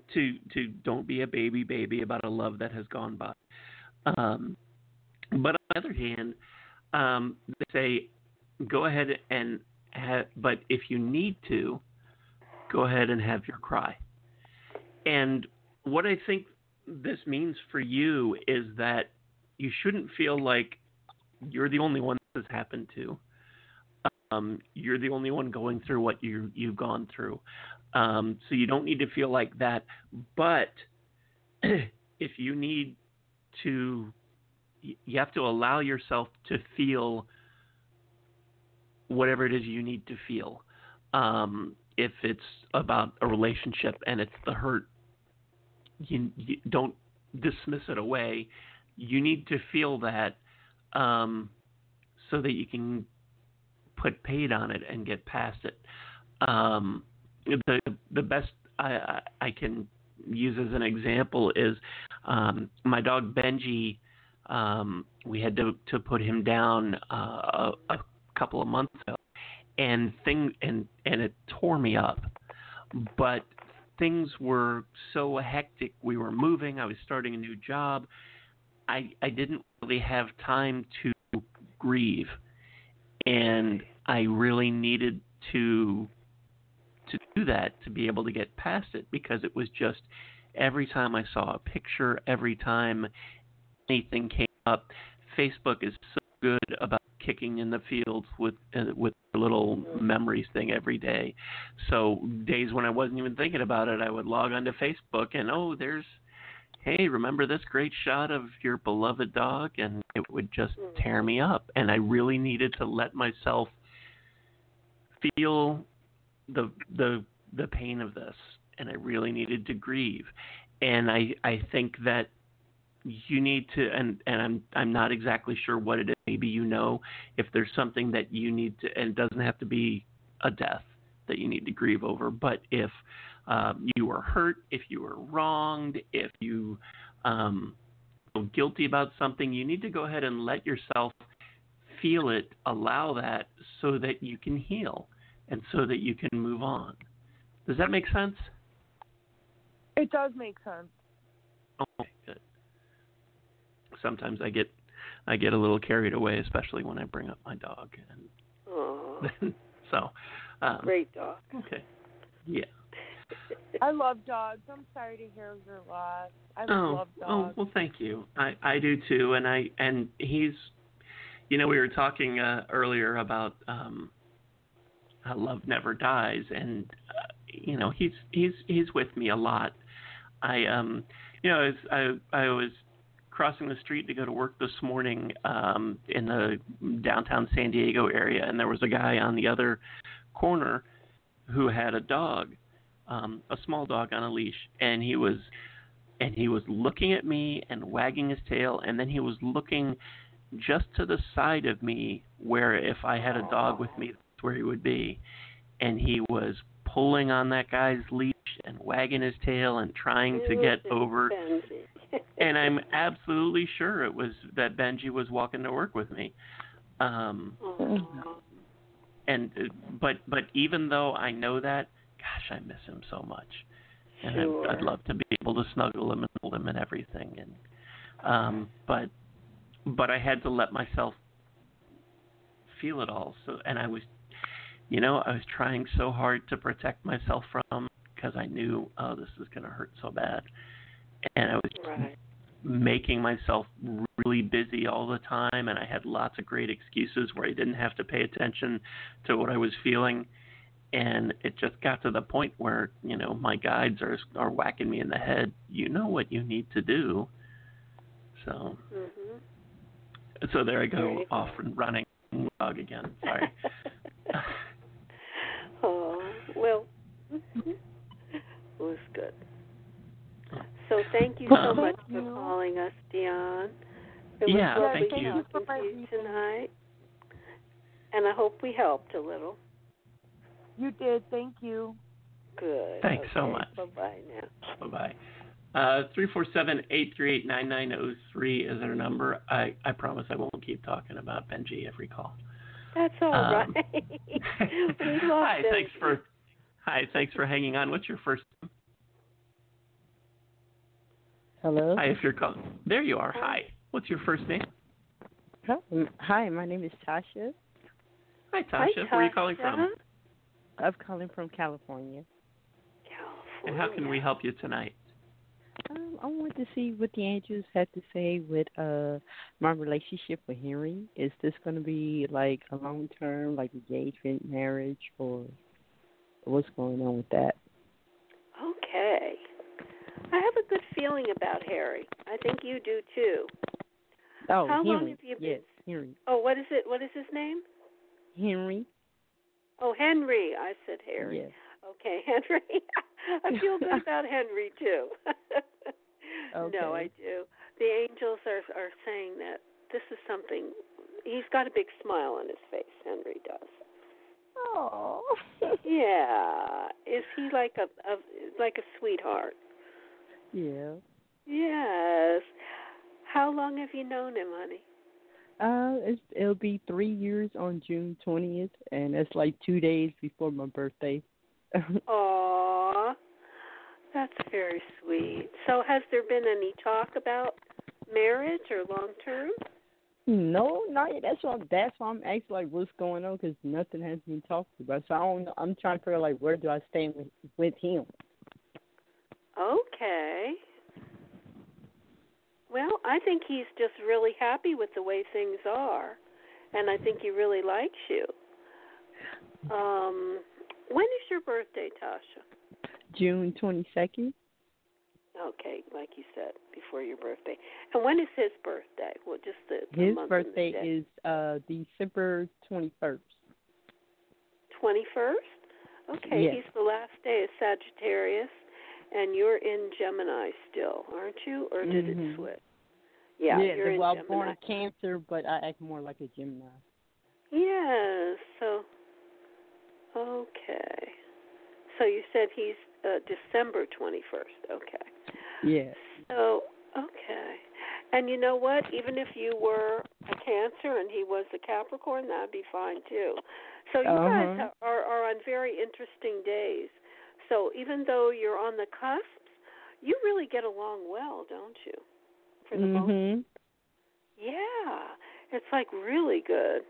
to don't be a baby baby about a love that has gone by. Um, but on the other hand um, they say go ahead and have, but if you need to go ahead and have your cry. And what I think this means for you is that you shouldn't feel like you're the only one this has happened to. Um, you're the only one going through what you you've gone through. Um, so you don't need to feel like that. But [clears throat] if you need to, you have to allow yourself to feel whatever it is you need to feel. Um, if it's about a relationship and it's the hurt, you, you don't dismiss it away. You need to feel that um, so that you can put paid on it and get past it. Um, the the best I, I can use as an example is um, my dog Benji. Um, we had to to put him down uh, a, a couple of months ago, and thing and and it tore me up. But things were so hectic. We were moving. I was starting a new job. I I didn't really have time to grieve, and I really needed to to do that to be able to get past it because it was just every time I saw a picture, every time anything came up, Facebook is so good about kicking in the fields with uh, with little memories thing every day. So days when I wasn't even thinking about it, I would log onto Facebook and oh, there's hey, remember this great shot of your beloved dog? And it would just hmm. tear me up. And I really needed to let myself feel the the the pain of this and I really needed to grieve. And I I think that you need to and and I'm I'm not exactly sure what it is. Maybe you know if there's something that you need to and it doesn't have to be a death that you need to grieve over, but if um, you were hurt, if you were wronged, if you um, feel guilty about something, you need to go ahead and let yourself feel it, allow that, so that you can heal and so that you can move on. Does that make sense? It does make sense. Okay, good. Sometimes I get I get a little carried away, especially when I bring up my dog, and [laughs] so um, great dog. Okay, yeah. I love dogs. I'm sorry to hear your loss. I oh, love oh, well, thank you. I I do too, and I and he's, you know, we were talking uh, earlier about um, how love never dies, and uh, you know, he's he's he's with me a lot. I um, you know, as I I was crossing the street to go to work this morning um, in the downtown San Diego area, and there was a guy on the other corner who had a dog um, a small dog on a leash, and he was and he was looking at me and wagging his tail, and then he was looking just to the side of me, where if I had a dog with me, that's where he would be, and he was pulling on that guy's leash and wagging his tail and trying to get over. [laughs] and I'm absolutely sure it was that Benji was walking to work with me. Um, and but but even though I know that, gosh, I miss him so much, and sure. I'd, I'd love to be able to snuggle him and hold him and everything. And um, but but I had to let myself feel it all. So and I was, you know, I was trying so hard to protect myself from because I knew, oh, this is going to hurt so bad, and I was. Right. Making myself really busy all the time, and I had lots of great excuses where I didn't have to pay attention to what I was feeling and it just got to the point where you know my guides are are whacking me in the head. You know what you need to do. So, mm-hmm. so there I go off and running dog again. Sorry. [laughs] oh well, it was good. So thank you so much for calling us, Dion. It Yeah, was lovely thank you. you tonight. And I hope we helped a little. You did. Thank you. Good. Thanks so much. Bye-bye now. Bye bye. Uh, 347-838-9903 is our number. I, I promise I won't keep talking about Benji every call. That's all Um, right. [laughs] hi, Benji. thanks for hi, thanks for hanging on. What's your first? name? Hello. Hi, if you're calling. There you are. Hi. What's your first name? Hi, my name is Tasha. Hi, Hi, Tasha. Where are you calling from? Tasha. I'm calling from California. And how can we help you tonight? Um, I wanted to see what the angels had to say with uh my relationship with Henry. Is this going to be like a long term, like engagement, marriage, or what's going on with that? Okay. I have a good feeling about Harry. I think you do too. Oh, How long Henry. have you been- Yes, Henry. Oh, what is it? What is his name? Henry. Oh, Henry. I said Harry. Yes. Okay, [laughs] Henry. I feel good [laughs] about Henry too. [laughs] No, I do. The angels are are saying that this is something. He's got a big smile on his face. Henry does. Oh. Yeah. Is he like a, a like a sweetheart? yeah. Yes. How long have you known him, honey? Uh, it's, it'll be three years on June twentieth, and that's like two days before my birthday. [laughs] Aw, that's very sweet. So, has there been any talk about marriage or long term? No, not yet. That's why. That's why I'm asking like what's going on because nothing has been talked about. So I don't. know. I'm trying to figure like where do I stand with with him. Okay. Well, I think he's just really happy with the way things are, and I think he really likes you. Um, when is your birthday, Tasha? June twenty second. Okay, like you said, before your birthday. And when is his birthday? Well, just the, the His and the birthday is uh December twenty first. 21st? Okay, Yes. he's the last day of Sagittarius, and you're in Gemini still, aren't you? Or did it Mhm. switch? Yeah, you're in well, Gemini. born in Cancer, but I act more like a Gemini. Yes, so, okay. So you said he's uh, December 21st, okay. Yeah. So, okay. And you know what? Even if you were a Cancer and he was a Capricorn, that'd be fine too. So you guys Uh-huh. are, are on very interesting days. So even though you're on the cusp, you really get along well, don't you? For the most Mhm. Yeah, it's like really good.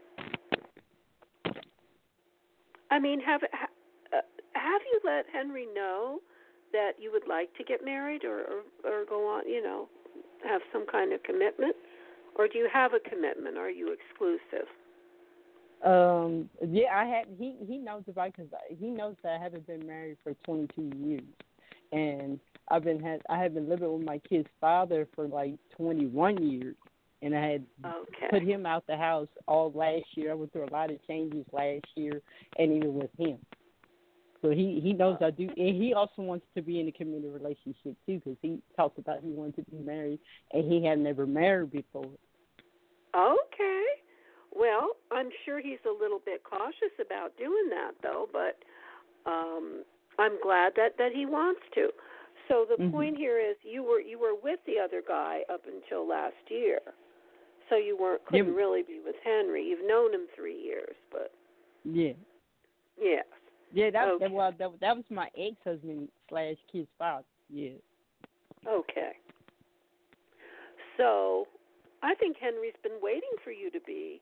I mean, have ha, uh, have you let Henry know that you would like to get married or, or or go on, you know, have some kind of commitment, or do you have a commitment? Are you exclusive? Um. Yeah, I had. He he knows about because he knows that I haven't been married for 22 years, and I've been had I have been living with my kid's father for like 21 years, and I had Okay. put him out the house all last year. I went through a lot of changes last year, and even with him. So he he knows I do, and he also wants to be in a committed relationship too, because he talked about he wanted to be married, and he had never married before. Okay. Well, I'm sure he's a little bit cautious about doing that though, but um I'm glad that that he wants to. So the Mhm. point here is you were you were with the other guy up until last year. So you weren't couldn't Yeah. really be with Henry. You've known him 3 years, but Yeah. yes. Yeah, that Okay. that was that, that was my ex husband slash kid's father. Yeah. Okay. So, I think Henry's been waiting for you to be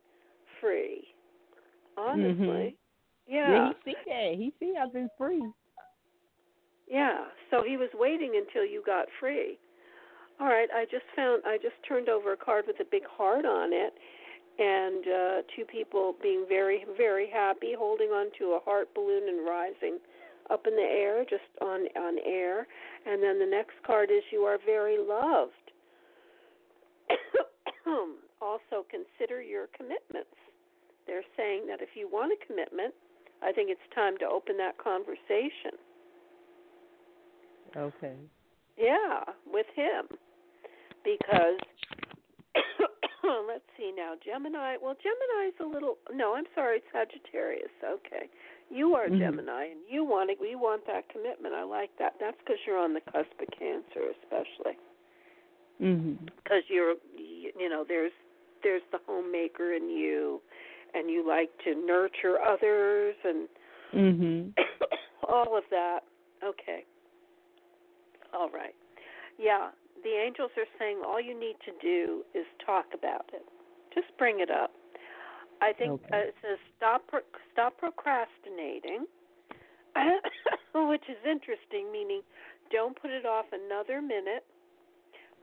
free. Honestly. Yeah, he see that. He see I've been free. Yeah, so he was waiting until you got free. All right, I just found I just turned over a card with a big heart on it and uh two people being very very happy holding on to a heart balloon and rising up in the air just on on air and then the next card is you are very loved. [coughs] also consider your commitments. They're saying that if you want a commitment, I think it's time to open that conversation. Okay. Yeah, with him. Because [coughs] let's see now, Gemini. Well, Gemini's a little. No, I'm sorry, Sagittarius. Okay, you are Mhm. Gemini, and you want it. We want that commitment. I like that. That's because you're on the cusp of Cancer, especially Mhm. because you're. You you know, there's there's the homemaker in you, and you like to nurture others and Mhm. [coughs] all of that. Okay. All right. Yeah, the angels are saying all you need to do is talk about it. Just bring it up. I think Okay. uh, it says stop stop procrastinating, [coughs] which is interesting. Meaning, don't put it off another minute.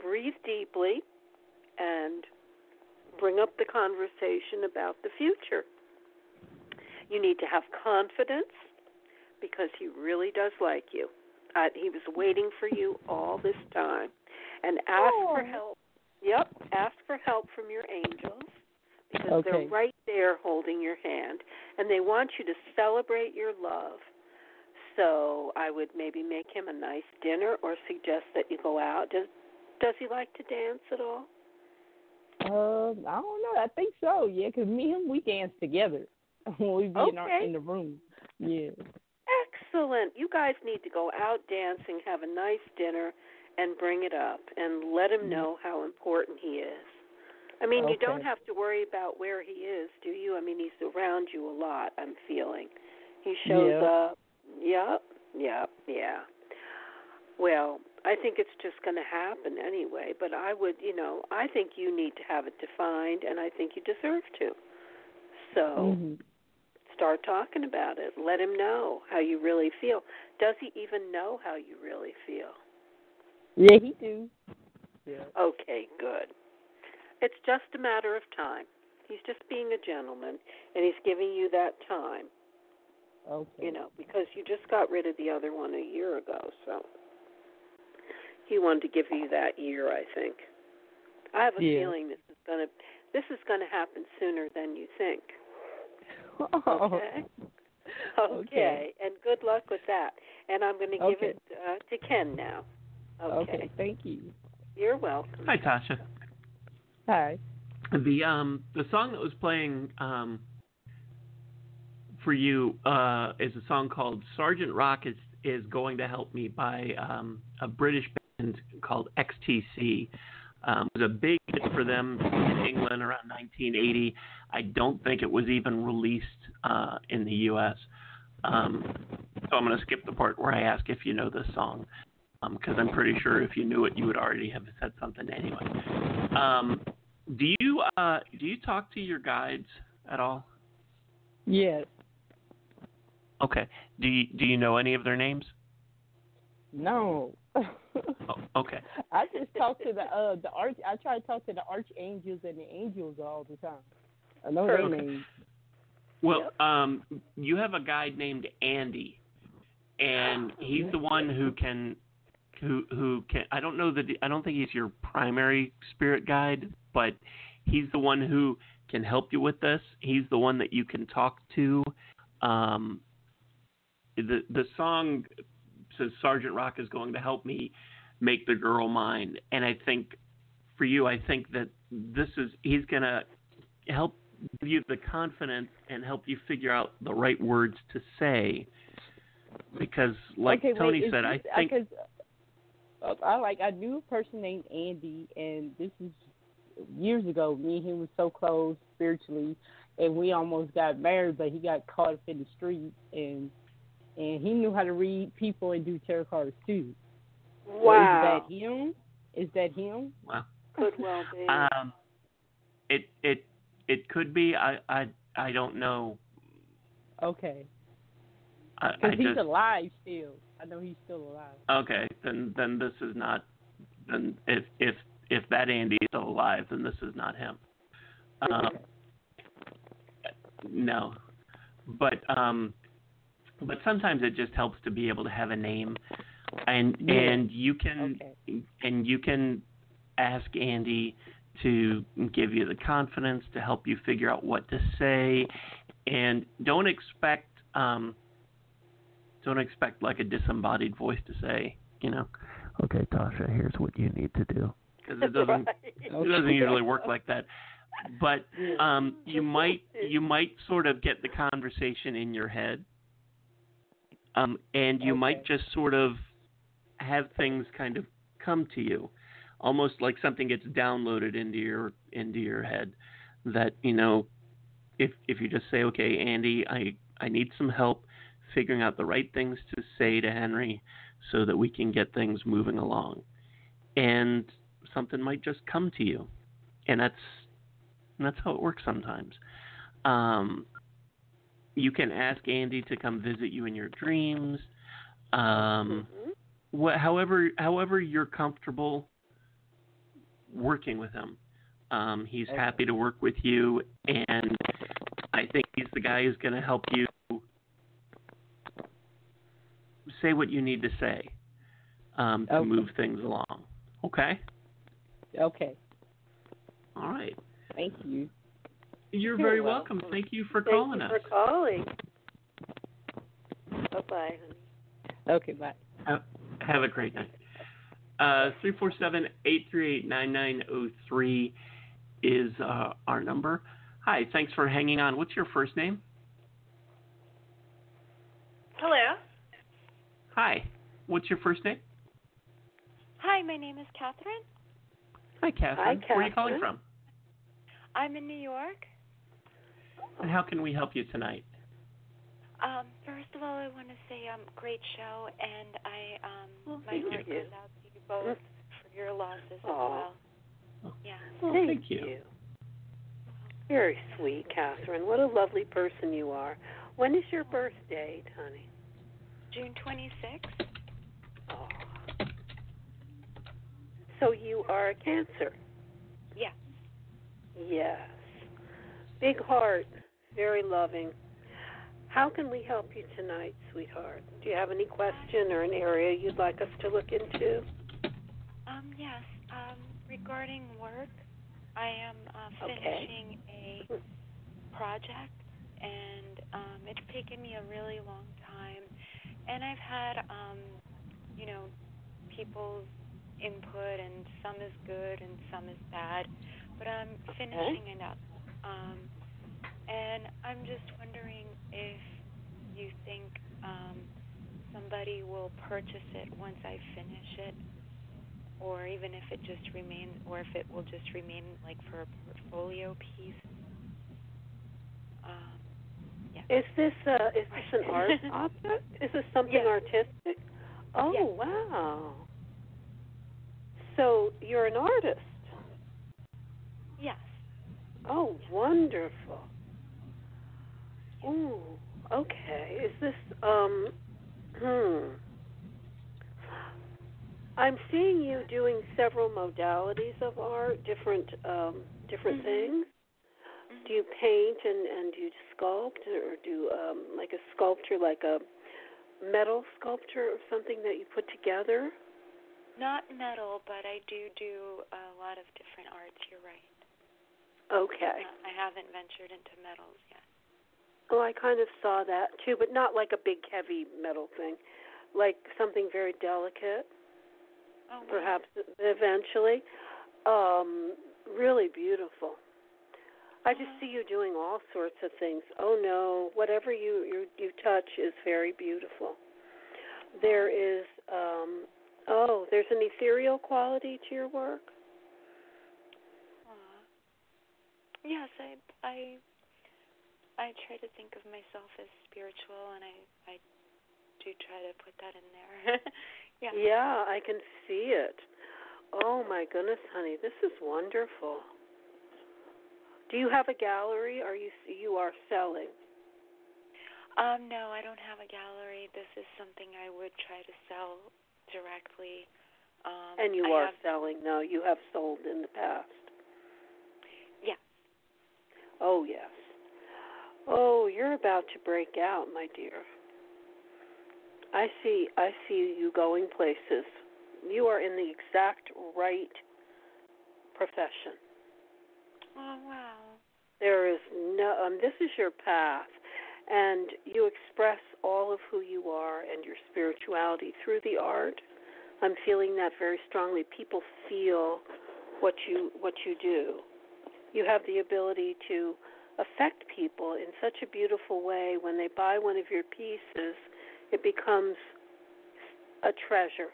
Breathe deeply, and bring up the conversation about the future. You need to have confidence because he really does like you. Uh, he was waiting for you all this time. And ask for Oh. help. Yep, ask for help from your angels because Okay. they're right there holding your hand and they want you to celebrate your love. So I would maybe make him a nice dinner or suggest that you go out. Does does he like to dance at all? Um, I don't know. I think so. Yeah, 'cause me and him we dance together when [laughs] we be in, our, in the room. Yeah. Excellent. You guys need to go out dancing, have a nice dinner, and bring it up and let him know how important he is. I mean, you don't have to worry about where he is, do you? I mean, he's around you a lot, I'm feeling. He shows Yeah. up. Yep, yep, yeah. Well, I think it's just going to happen anyway, but I would, you know, I think you need to have it defined, and I think you deserve to. So Mhm. start talking about it. Let him know how you really feel. Does he even know how you really feel? Yeah, he do. Yeah. Okay, good. It's just a matter of time. He's just being a gentleman, and he's giving you that time, Okay. you know, because you just got rid of the other one a year ago, so he wanted to give you that year, I think. I have a Yeah. feeling this is gonna this is gonna happen sooner than you think. [laughs] Oh. Okay. Okay, and good luck with that. And I'm going to give Okay. it uh, to Ken now. Okay. Okay. Thank you. You're welcome. Hi, Tasha. Hi. The um the song that was playing um for you uh is a song called Sergeant Rock is is going to help me by um a British band called XTC. Um, it was a big hit for them in England around 1980. I don't think it was even released uh, in the U.S. Um, so I'm going to skip the part where I ask if you know this song, because I'm pretty sure if you knew it, you would already have said something anyway. Um, do you uh, do you talk to your guides at all? Yes. Okay. Do you do you know any of their names? No. Oh, okay. [laughs] I just talk to the uh the arch. I try to talk to the archangels and the angels all the time. I know their Okay. names. Well, um, you have a guide named Andy, and [gasps] he's the one who can, who who can. I don't know that I don't think he's your primary spirit guide, but he's the one who can help you with this. He's the one that you can talk to. Um, the the song says Sergeant Rock is going to help me make the girl mine, and I think for you, I think that this is he's gonna help give you the confidence and help you figure out the right words to say. Because, like okay, Toni wait, said, I think uh, I like I knew a person named Andy, and this is years ago. Me and him was so close spiritually, and we almost got married, but he got caught up in the street, and and he knew how to read people and do tarot cards too. So Wow. is that him? Is that him? wow. Could well be. Um, it it it could be. I I I don't know. Okay, I, I because he's just alive still. I know he's still alive. okay. Then then this is not. Then if if if that Andy is still alive, then this is not him. Um, Okay. no, but um, but sometimes it just helps to be able to have a name, and Yeah. and you can Okay. and you can ask Andy to give you the confidence to help you figure out what to say, and don't expect um, don't expect like a disembodied voice to say, you know, okay, Tasha, here's what you need to do. Because it doesn't [laughs] Right. it doesn't usually work like that. But um, you might you might sort of get the conversation in your head, um, and you might just sort of have things kind of come to you, almost like something gets downloaded into your into your head. That you know, if if you just say, okay, Andy, I I need some help figuring out the right things to say to Henry, so that we can get things moving along, and something might just come to you, and that's and that's how it works sometimes. Um, you can ask Andy to come visit you in your dreams. Um, Mhm. wh- however, however you're comfortable working with him. Um, he's Okay. happy to work with you, and I think he's the guy who's going to help you say what you need to say um, to Okay. move things along. Okay. Okay. All right. Thank you. You're, You're very welcome. welcome. Thank you for Thank calling you us. for calling. Bye bye. Okay, bye. Have a great night. Uh, 347-838-9903 is uh, our number. Hi, thanks for hanging on. What's your first name? Hello. Hi. What's your first name? Hi, my name is Catherine. Hi, Catherine. Where are you calling Catherine. from? I'm in New York. And how can we help you tonight? Um, first of all, I want to say um, great show, and I um, Well, my thank heart you. goes out to you both for your losses as well. Yeah. Oh, Thank, thank you. Very sweet, Catherine. What a lovely person you are. When is your birthday, date, honey? June 26th. Oh. So you are a Cancer. Yeah. Yes. Big heart, very loving. How can we help you tonight, sweetheart? Do you have any question or an area you'd like us to look into? Um, yes. Um, regarding work, I am uh, Okay. finishing a project, and um, it's taken me a really long time. And I've had, um, you know, people's input, and some is good and some is bad. But I'm finishing it up. Um, and I'm just wondering if you think um, somebody will purchase it once I finish it, or even if it just remains, or if it will just remain like for a portfolio piece. Um, Is this uh is this an art [laughs] object? Is this something Yes. artistic? Oh Yes. wow. So you're an artist. yes. Oh, wonderful. Ooh, okay. Is this um hmm. I'm seeing you doing several modalities of art, different um different Mhm. things. Do you paint and and do you sculpt or do um like a sculpture like a metal sculpture or something that you put together? Not metal, but I do do a lot of different arts. You're right. Okay. Uh, I haven't ventured into metals yet. Oh, I kind of saw that too, but not like a big heavy metal thing. Like something very delicate. Oh, wow. perhaps eventually. Um, really beautiful. I just see you doing all sorts of things. Oh no, whatever you you, you touch is very beautiful. There is um oh, there's an ethereal quality to your work. Yes, I I I try to think of myself as spiritual, and I I do try to put that in there. [laughs] yeah. Yeah, I can see it. Oh my goodness, honey, this is wonderful. Do you have a gallery? Are you you are selling? Um, no, I don't have a gallery. This is something I would try to sell directly. Um, And you I are have, selling. No, you have sold in the past. Yeah. Oh, yes. Oh, you're about to break out, my dear. I see I see you going places. You are in the exact right profession. Oh wow. There is no um this is your path and you express all of who you are and your spirituality through the art. I'm feeling that very strongly. People feel what you what you do. You have the ability to affect people in such a beautiful way when they buy one of your pieces it becomes a treasure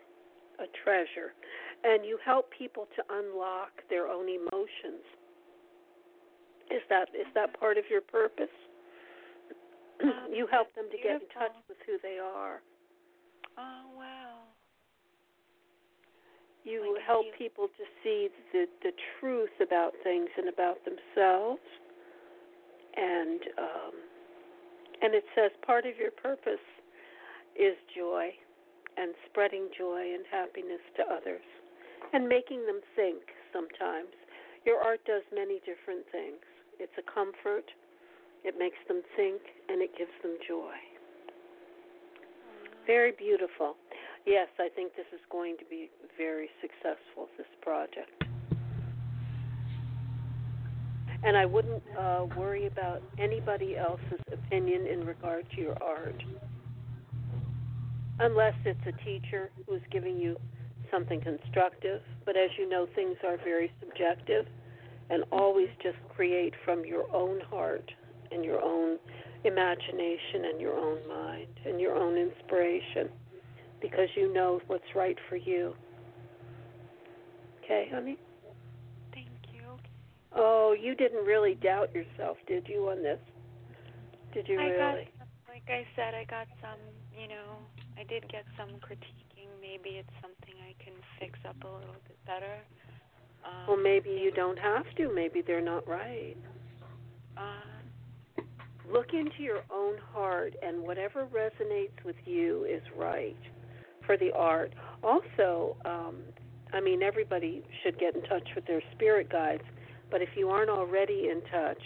a treasure. And you help people to unlock their own emotions. Is that is that part of your purpose? Um, you help them to get in touch with who they are. Oh wow. you Like help heal- people to see the the truth about things and about themselves and um and it says part of your purpose is joy and spreading joy and happiness to others and making them think sometimes. Your art does many different things. It's a comfort. It makes them think and it gives them joy. Very beautiful. Yes i think this is going to be very successful this project and I wouldn't uh, worry about anybody else's opinion in regard to your art, unless it's a teacher who's giving you something constructive. But as you know, things are very subjective, and always just create from your own heart and your own imagination and your own mind and your own inspiration, because you know what's right for you. Okay, honey? Oh, you didn't really doubt yourself, did you, on this? Did you I really? got like I said, I got some, you know, I did get some critiquing. Maybe it's something I can fix up a little bit better. Um, well, maybe you don't have to. Maybe they're not right. Uh, Look into your own heart, and whatever resonates with you is right for the art. Also, um, I mean, everybody should get in touch with their spirit guides, but if you aren't already in touch,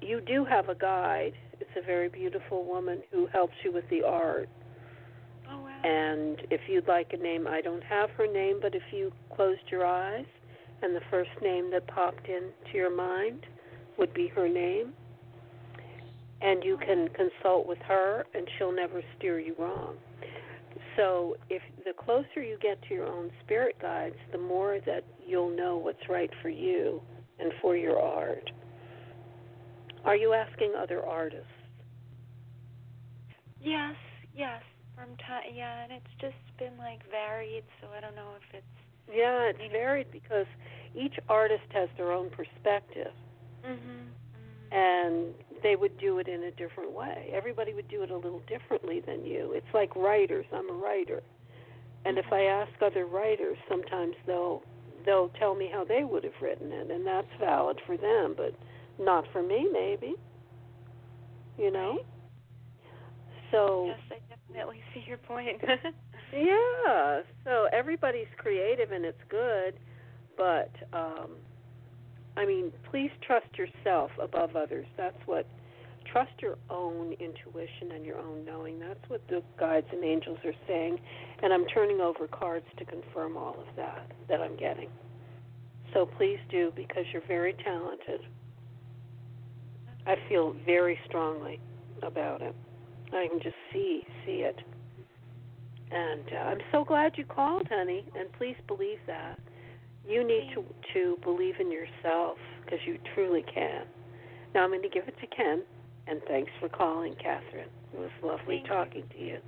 you do have a guide. It's a very beautiful woman who helps you with the art. oh wow. And if you'd like a name, I don't have her name, but if you closed your eyes and the first name that popped into your mind would be her name, and you oh, can consult with her, and she'll never steer you wrong. So, if the closer you get to your own spirit guides, the more that you'll know what's right for you and for your art. Are you asking other artists? Yes, yes. From time, yeah, and it's just been like varied, so I don't know if it's. Yeah, it's You know- varied because each artist has their own perspective. Mhm. and they would do it in a different way. Everybody would do it a little differently than you. It's like writers. I'm a writer. And if I ask other writers, sometimes they'll they'll tell me how they would have written it and that's valid for them, but not for me maybe. You know? Right. So Yes, I definitely see your point. [laughs] yeah, so everybody's creative and it's good, but um I mean, please trust yourself above others. That's what trust your own intuition and your own knowing. That's what the guides and angels are saying, and I'm turning over cards to confirm all of that that I'm getting. So please do because you're very talented. I feel very strongly about it. I can just see see it. And uh, I'm so glad you called, honey, and please believe that. You need to to believe in yourself because you truly can. Now I'm going to give it to Ken, and thanks for calling, Catherine. It was lovely Thank you. talking to you.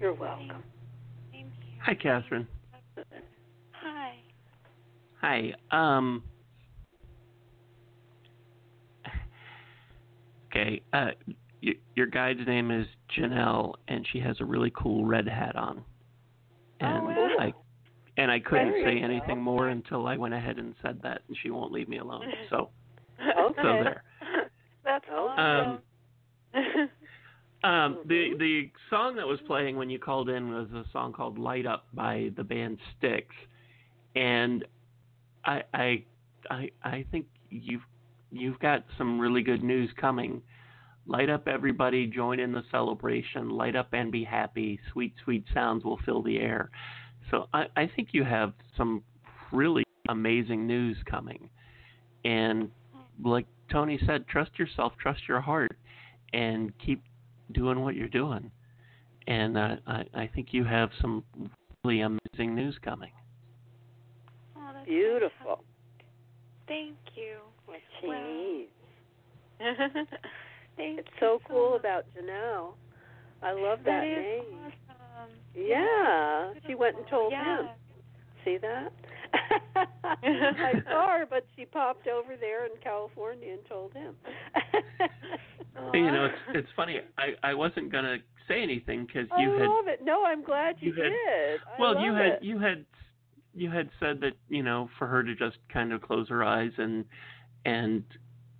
You're welcome. Same here. Hi, Catherine. Hi. Hi. Um. Okay. Uh, y- your guide's name is Janelle, and she has a really cool red hat on. And Oh, wow. I and I couldn't There say you go. anything more until I went ahead and said that, and she won't leave me alone. [laughs] So, Okay. so there. That's Okay. awesome. Um, the Mhm. the song that was playing when you called in was a song called "Light Up" by the band Styx, and I I I I think you've you've got some really good news coming. Light up, everybody! Join in the celebration. Light up and be happy. Sweet sweet sounds will fill the air. So I I think you have some really amazing news coming, and like Toni said, trust yourself, trust your heart, and keep doing what you're doing. And uh, I, I think you have some really amazing news coming. Oh, that's Beautiful. Thank you. What she Wow. needs. [laughs] Thank It's you so cool much. about Janelle. I love That that, is name. awesome. Yeah, she went and told yeah. him. See that? [laughs] I saw her, but she popped over there in California and told him. [laughs] You know, it's it's funny. I I wasn't gonna say anything because I you had love it. No, I'm glad you, you had- did. I well you had it. you had you had said that you know for her to just kind of close her eyes and and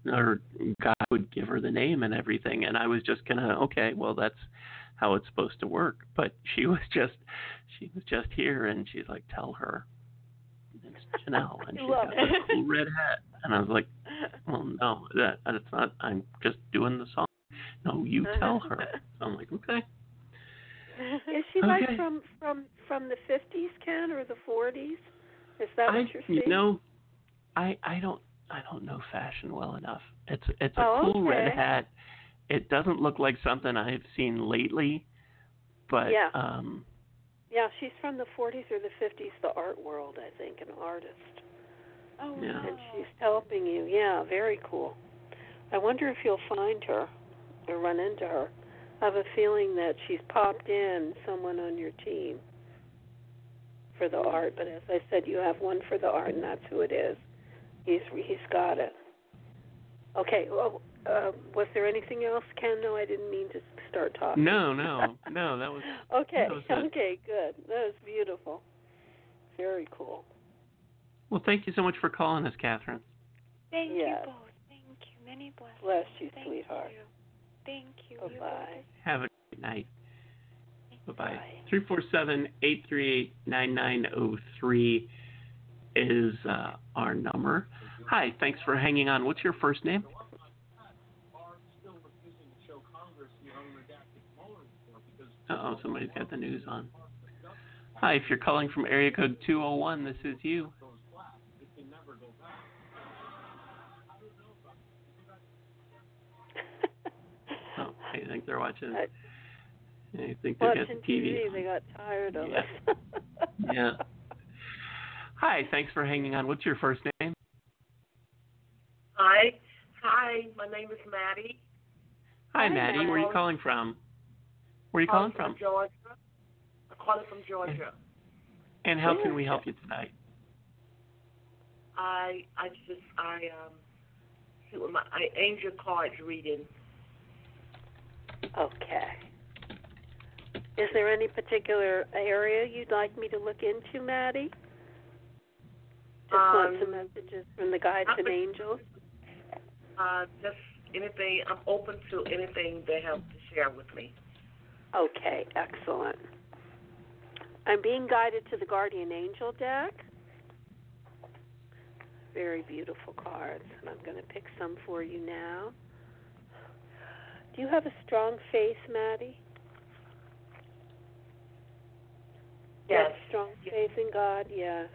or God would give her the name and everything and I was just gonna okay well that's how it's supposed to work but she [laughs] was just she was just here and she's like tell her it's Janelle and [laughs] she's Love got a cool red hat and I was like well no that that's not I'm just doing the song no you [laughs] tell her so I'm like okay Is she like from from from the 50s, Ken, or the 40s? Is that I, what you're saying? you know, I I don't I don't know fashion well enough. It's it's a Oh, cool red hat. It doesn't look like something I've seen lately, but Yeah. um Yeah, she's from the 40s or the 50s, the art world, I think, an artist. oh, Yeah. wow. And she's helping you. Yeah, very cool. I wonder if you'll find her or run into her. I have a feeling that she's popped in someone on your team for the art, but as I said, you have one for the art, and that's who it is. He's he's got it. Okay. Well, uh, was there anything else, Ken? No, I didn't mean to start talking. no, no, [laughs] no, that was Okay. that was. Okay. Good. That was beautiful. Very cool. well. Thank you so much for calling us, Catherine. Thank Yes. you both. Thank you. Many blessings. Bless you, Thank sweetheart. You. Thank you. Bye bye. Have a great night. Bye bye. Bye. Three four seven eight three eight nine nine zero three is uh, our number. Hi, thanks for hanging on. What's your first name? Oh, somebody's got the news on. Hi, if you're calling from area code 201, this is you. [laughs] Oh, I think they're watching. I- I think they got the TV. TV, they got tired of Yeah. us. [laughs] Yeah. Hi, thanks for hanging on. What's your first name? Hi. Hi, my name is Maddie. Hi, Hi, Maddie. Where are you calling from? Where are you I'm calling from? Georgia. I'm calling from Georgia. And how can we help you tonight? I I just I um see what my I angel cards reading. okay. Is there any particular area you'd like me to look into, Maddie? Just want Um, some messages from the guides not and angels. Uh just anything I'm open to anything they have to share with me. Okay, excellent. I'm being guided to the Guardian Angel deck. Very beautiful cards, and I'm going to pick some for you now. Do you have a strong faith, Maddie? Yes. strong faith in God, yes.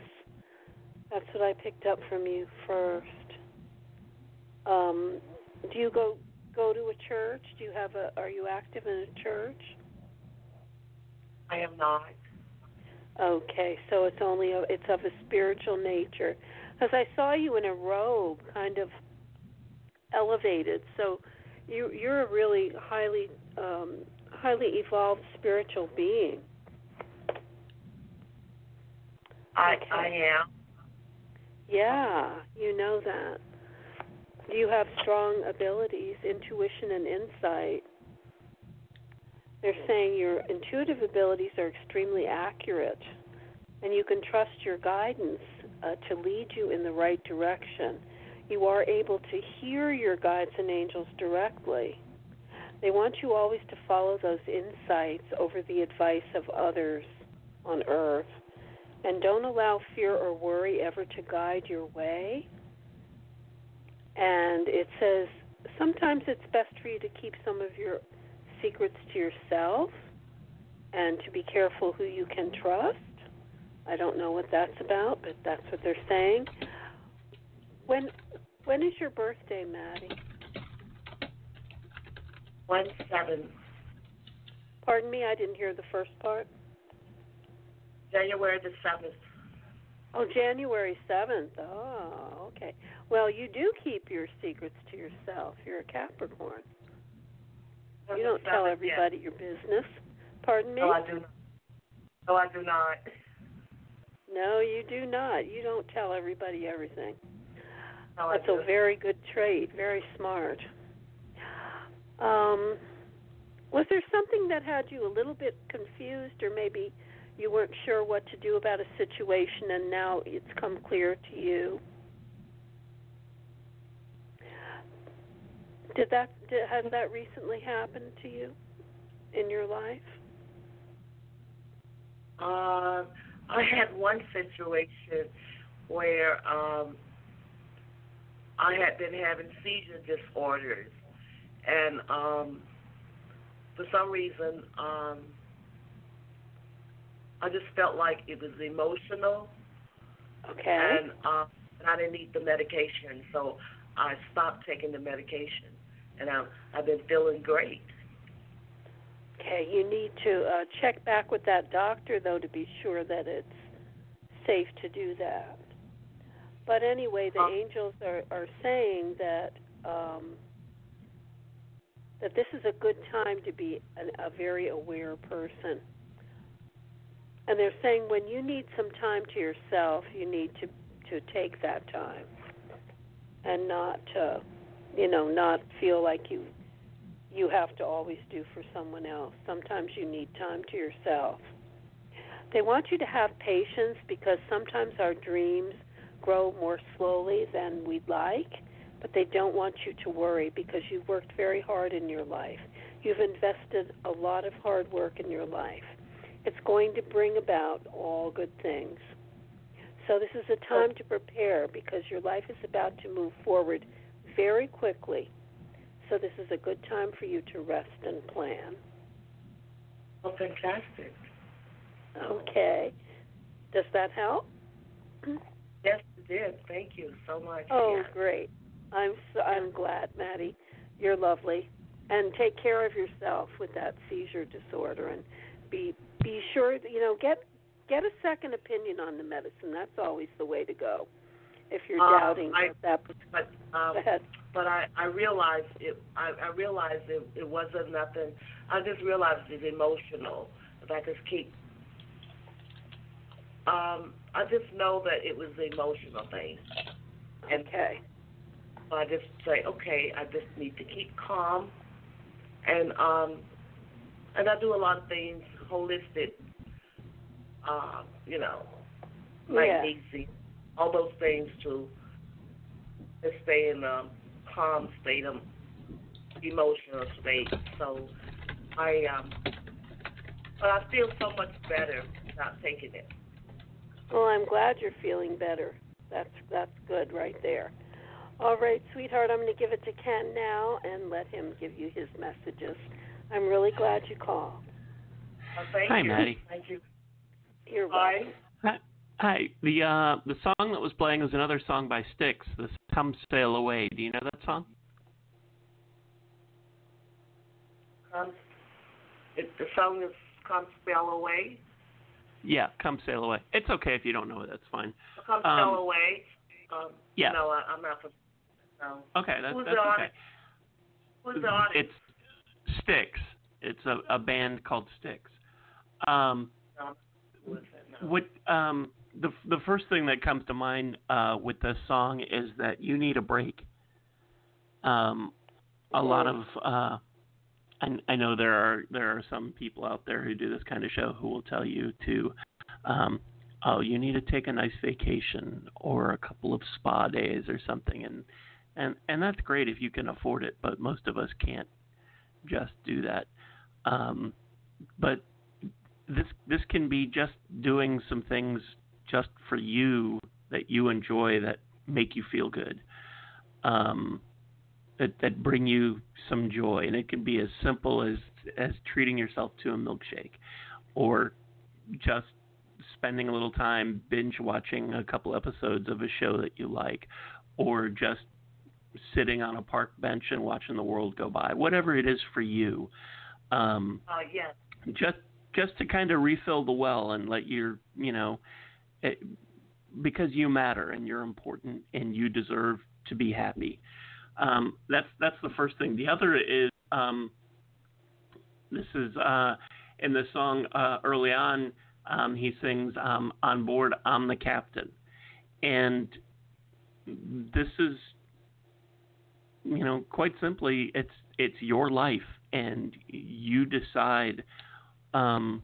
That's what I picked up from you first. Um, do you go go to a church? Do you have a are you active in a church? I am not. Okay, so it's only a, it's of a spiritual nature. Because I saw you in a robe, kind of elevated. So you you're a really highly um, highly evolved spiritual being. I Okay. I am. Yeah, you know that. You have strong abilities, intuition and insight. They're saying your intuitive abilities are extremely accurate, and you can trust your guidance uh, to lead you in the right direction. You are able to hear your guides and angels directly. They want you always to follow those insights over the advice of others on earth. And don't allow fear or worry ever to guide your way. And it says sometimes it's best for you to keep some of your secrets to yourself and to be careful who you can trust. I don't know what that's about, but that's what they're saying. When when is your birthday, Maddie? One seven. Pardon me, I didn't hear the first part. January the seventh. Oh, January 7th. Oh, okay. Well, you do keep your secrets to yourself. You're a Capricorn. You don't tell everybody your business. Pardon me? No, I do not. No, I do not. No, you do not. You don't tell everybody everything. No, That's a very good trait. Very smart. Um, was there something that had you a little bit confused, or maybe you weren't sure what to do about a situation, and now it's come clear to you? Did that did, has that recently happened to you in your life? Uh, I had one situation where um, I had been having seizure disorders, and um, for some reason, um, I just felt like it was emotional, Okay. and uh, I didn't need the medication, so I stopped taking the medication, and I'm, I've been feeling great. Okay, you need to uh, check back with that doctor though to be sure that it's safe to do that. But anyway, the Uh. angels are are saying that um, that this is a good time to be a, a very aware person. And they're saying when you need some time to yourself, you need to to take that time and not uh, you know not feel like you you have to always do for someone else. Sometimes you need time to yourself. They want you to have patience because sometimes our dreams grow more slowly than we'd like, but they don't want you to worry because you've worked very hard in your life. You've invested a lot of hard work in your life. It's going to bring about all good things. So, this is a time to prepare because your life is about to move forward very quickly. So this is a good time for you to rest and plan. Oh, fantastic! Okay. Does that help? Yes, it did. Thank you so much. Oh, Yes. great. I'm so, I'm glad, Maddie. You're lovely. And take care of yourself with that seizure disorder and be be sure you know get get a second opinion on the medicine. That's always the way to go. If you're Um, doubting I- that But um, go ahead. but I I realized it. I, I realized it, it wasn't nothing. I just realized it's emotional. If I just keep. Um, I just know that it was the emotional thing, and Okay. so I just say, okay, I just need to keep calm, and um, and I do a lot of things holistic. Uh, you know, like Yeah. easy, all those things to to stay in a calm state of emotional state. So I um but I feel so much better not taking it. Well, I'm glad you're feeling better. That's that's good right there. All right, sweetheart, I'm going to give it to Ken now and let him give you his messages. I'm really glad you called. Uh, thank Hi, you. Maddie. Thank you. You're Bye. welcome. Hi. The uh the song that was playing was another song by Styx. This "Come Sail Away." Do you know that song? Come, it, the song is "Come Sail Away." Yeah, "Come Sail Away." It's okay if you don't know it. That's fine. Come Um, Spell Away. Um, yeah. No, I, I'm not. No. Okay, that's Who's that's the okay. Who's the? It's Styx. It's a, a band called Styx. Um, No, who is it? No. what um the the first thing that comes to mind uh with this song is that you need a break. Um, a lot of uh, I, I know there are there are some people out there who do this kind of show who will tell you to, um, oh, you need to take a nice vacation or a couple of spa days or something, and and and that's great if you can afford it, but most of us can't just do that. Um, but this this can be just doing some things just for you that you enjoy that make you feel good. Um, that that bring you some joy, and it can be as simple as as treating yourself to a milkshake, or just spending a little time binge watching a couple episodes of a show that you like, or just sitting on a park bench and watching the world go by. Whatever it is for you, um, Uh, yes. just just to kind of refill the well and let your, you know, because you matter and you're important and you deserve to be happy. Um, that's that's the first thing. The other is um, this is uh, in the song uh, early on. Um, he sings um, "On board, I'm the captain," and this is, you know, quite simply, it's it's your life, and you decide. Um,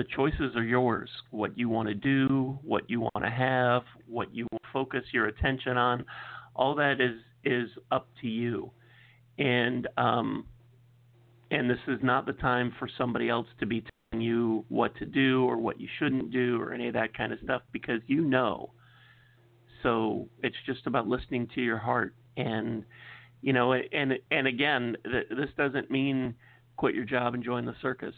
the choices are yours. What you want to do, what you want to have, what you focus your attention on, all that is is up to you. And um, and this is not the time for somebody else to be telling you what to do or what you shouldn't do or any of that kind of stuff because you know. So it's just about listening to your heart and you know and and again this doesn't mean quit your job and join the circus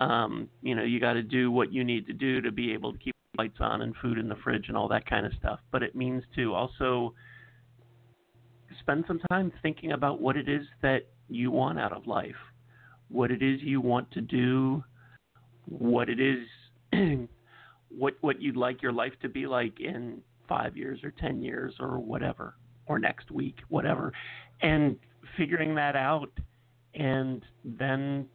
um, you know, you got to do what you need to do to be able to keep lights on and food in the fridge and all that kind of stuff. But it means to also spend some time thinking about what it is that you want out of life, what it is you want to do, what it is, [clears throat] what what you'd like your life to be like in five years or ten years or whatever, or next week, whatever, and figuring that out, and then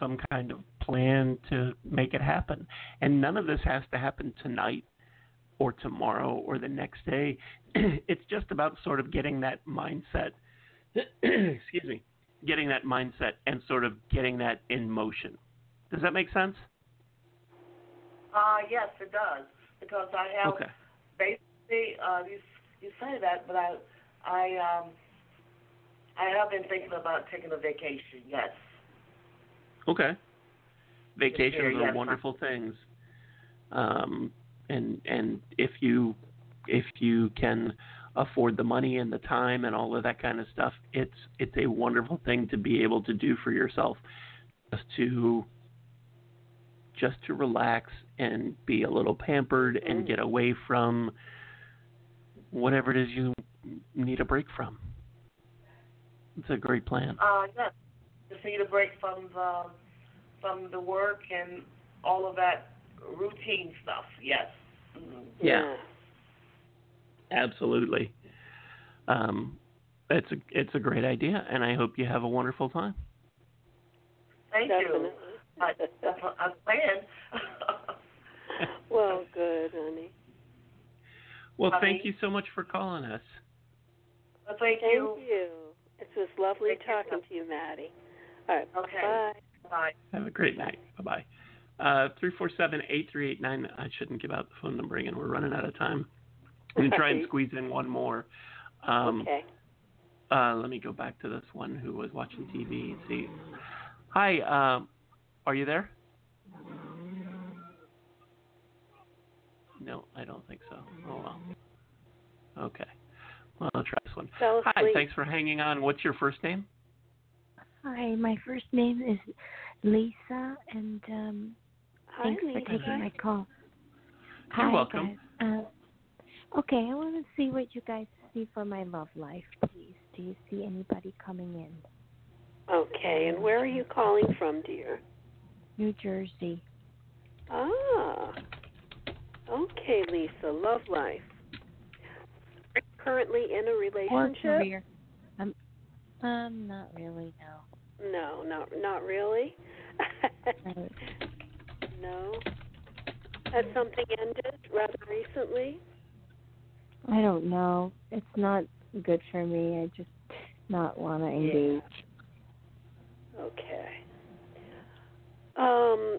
some kind of plan to make it happen. And none of this has to happen tonight or tomorrow or the next day. [clears throat] it's just about sort of getting that mindset, [clears throat] excuse me, getting that mindset and sort of getting that in motion. Does that make sense? Uh, yes, it does. Because I have okay. basically, uh, you you say that, but I I um I have been thinking about taking a vacation. Yes. Okay. Vacations are wonderful things. Um, and and if you if you can afford the money and the time and all of that kind of stuff, it's it's a wonderful thing to be able to do for yourself, just to just to relax and be a little pampered and get away from whatever it is you need a break from. It's a great plan. Uh, yes. Just need a break from the from the work and all of that routine stuff. Yes. Mhm. Yeah. Absolutely. Um, it's a it's a great idea, and I hope you have a wonderful time. Thank Definitely. you. I, that's what I planned. [laughs] well, good, honey. Well, Honey. thank you so much for calling us. Well, thank, Thank you. you. It was lovely Thank you. talking to you, Maddie. All right. Okay. Bye. Bye. Have a great night. Bye bye. Uh, three four seven eight three eight nine. I shouldn't give out the phone number again. We're running out of time. I'm gonna try and squeeze in one more. Um, okay. uh, let me go back to this one who was watching TV. and See. Hi. Um, are you there? No, I don't think so. Oh well. Okay. Well, I'll try this one. Hi. Thanks for hanging on. What's your first name? Hi, my first name is Lisa, and um, Hi, thanks Lisa. for taking my call. You're Hi, welcome. Uh, okay, I want to see what you guys see for my love life, please. Do you see anybody coming in? Okay, and where are you calling from, dear? New Jersey. Ah. Okay, Lisa. Love life. Currently in a Or relationship? career. Um, um, not really, no. No, not not really. No. [laughs] no. Has something ended rather recently? I don't know. It's not good for me. I just not want to engage. Okay. Um,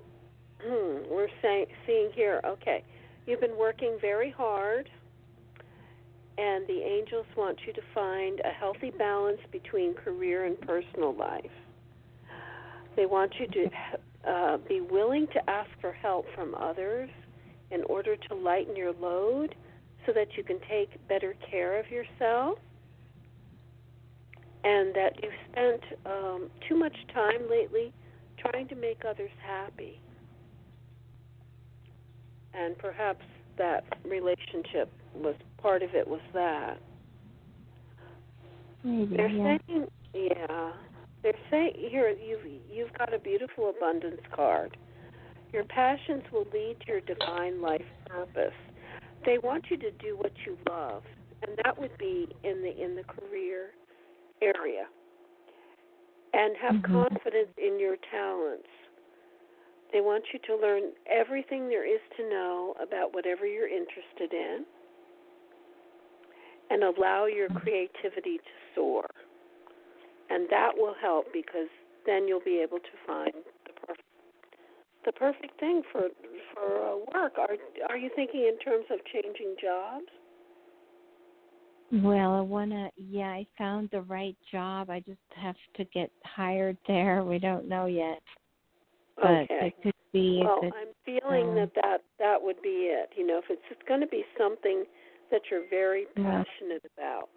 hmm, we're saying, seeing here. Okay, you've been working very hard, and the angels want you to find a healthy balance between career and personal life. They want you to uh, be willing to ask for help from others in order to lighten your load, so that you can take better care of yourself and that you've spent um, too much time lately trying to make others happy. And perhaps that relationship was part of it was that. Maybe, They're yeah. saying, yeah, They're saying here you've you've got a beautiful abundance card. Your passions will lead to your divine life purpose. They want you to do what you love, and that would be in the in the career area. And have Mhm. confidence in your talents. They want you to learn everything there is to know about whatever you're interested in and allow your creativity to soar. And that will help because then you'll be able to find the perfect the perfect thing for for uh, work. Are are you thinking in terms of changing jobs? Well, I wanna. Yeah, I found the right job. I just have to get hired there. We don't know yet, but okay. it could be. Well, I'm feeling um, that, that that would be it. You know, if it's, it's going to be something that you're very Yeah. passionate about,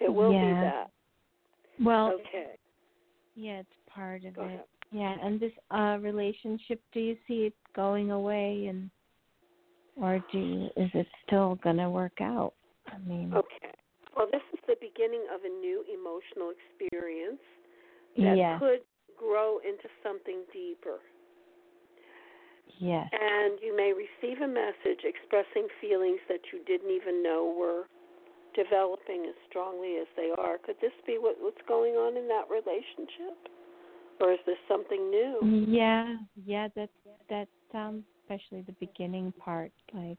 it will be Yeah. that. Well, Okay. yeah, it's part of Go it. ahead. Yeah, and this uh relationship, do you see it going away, and or do you, is it still gonna work out? I mean, Okay. Well, this is the beginning of a new emotional experience that yeah, could grow into something deeper. yes, And you may receive a message expressing feelings that you didn't even know were developing as strongly as they are. Could this be what, what's going on in that relationship? Or is this something new? yeah, yeah. That that um, especially the beginning part, like.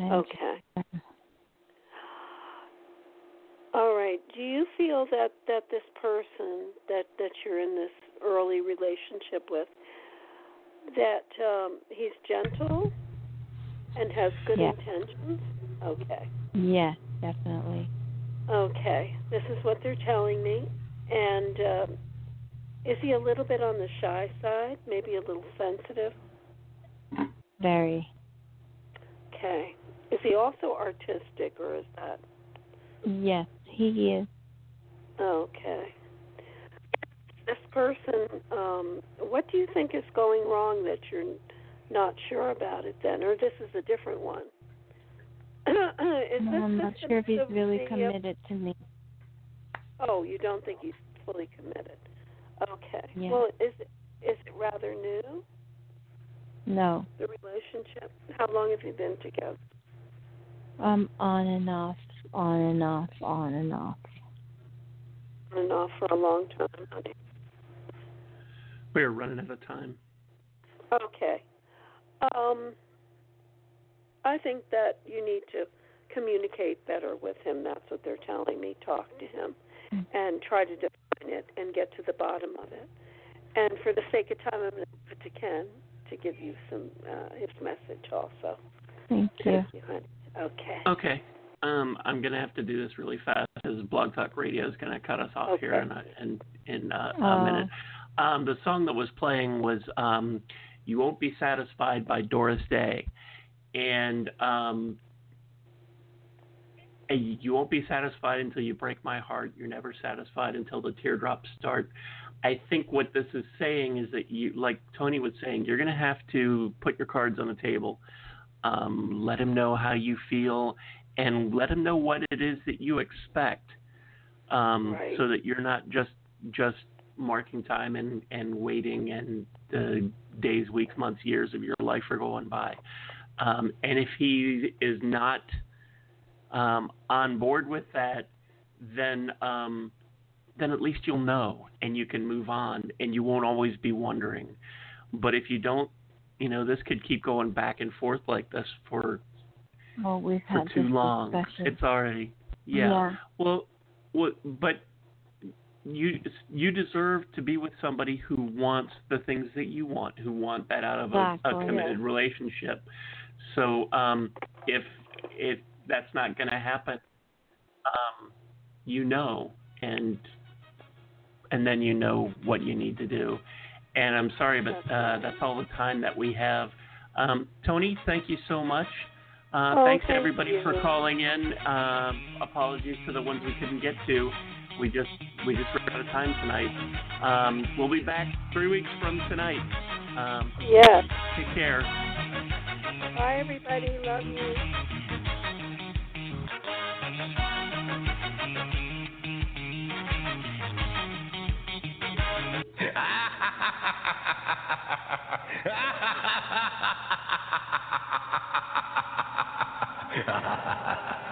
Okay. just- All right. Do you feel that that this person that that you're in this early relationship with that um he's gentle and has good Yeah. intentions? Okay. Yeah, definitely. Okay. This is what they're telling me. And um is he a little bit on the shy side? Maybe a little sensitive? Very. Okay. Is he also artistic or is that Yes, he is. Okay. This person, um, what do you think is going wrong that you're not sure about it then, or this is a different one? [coughs] is this, I'm not sure if he's really committed to me. Oh, you don't think he's fully committed? Okay. Yeah. Well, is it is it rather new No. the relationship? How long have you been together? Um, on and off, on and off, on and off. On and off for a long time, honey. We're running out of time. Okay. Um, I think that you need to communicate better with him. That's what they're telling me. Talk to him Mm. and try to define it and get to the bottom of it. And for the sake of time, I'm going to give it to Ken to give you some uh, his message also. Thank you. Thank you, honey. Okay. Okay. Um, I'm gonna have to do this really fast because Blog Talk Radio is gonna cut us off here in a, in, in uh, a Oh. minute. Um, the song that was playing was um, "You Won't Be Satisfied" by Doris Day, and um, you won't be satisfied until you break my heart. You're never satisfied until the teardrops start. I think what this is saying is that you, like Toni was saying, you're going to have to put your cards on the table. Um, let him know how you feel, and let him know what it is that you expect, um, Right. so that you're not just just marking time and and waiting, and the days, weeks, months, years of your life are going by. Um, and if he is not um, on board with that, then um, then at least you'll know and you can move on and you won't always be wondering. But if you don't, you know, this could keep going back and forth like this for Well, we've for had too long. discussion. It's already yeah. yeah. Well, well, but you you deserve to be with somebody who wants the things that you want, who want that out of a, a Exactly. committed relationship. So um, if if that's not going to happen, um, you know, and and then you know what you need to do. And I'm sorry, but uh, that's all the time that we have. Um, Toni, thank you so much. Uh, Oh, thanks to thank everybody you. for calling in. Um, apologies to the ones we couldn't get to. We just we just ran out of time tonight. Um, we'll be back three weeks from tonight. Um, Yes. take care. Bye, everybody. Love you. [laughs]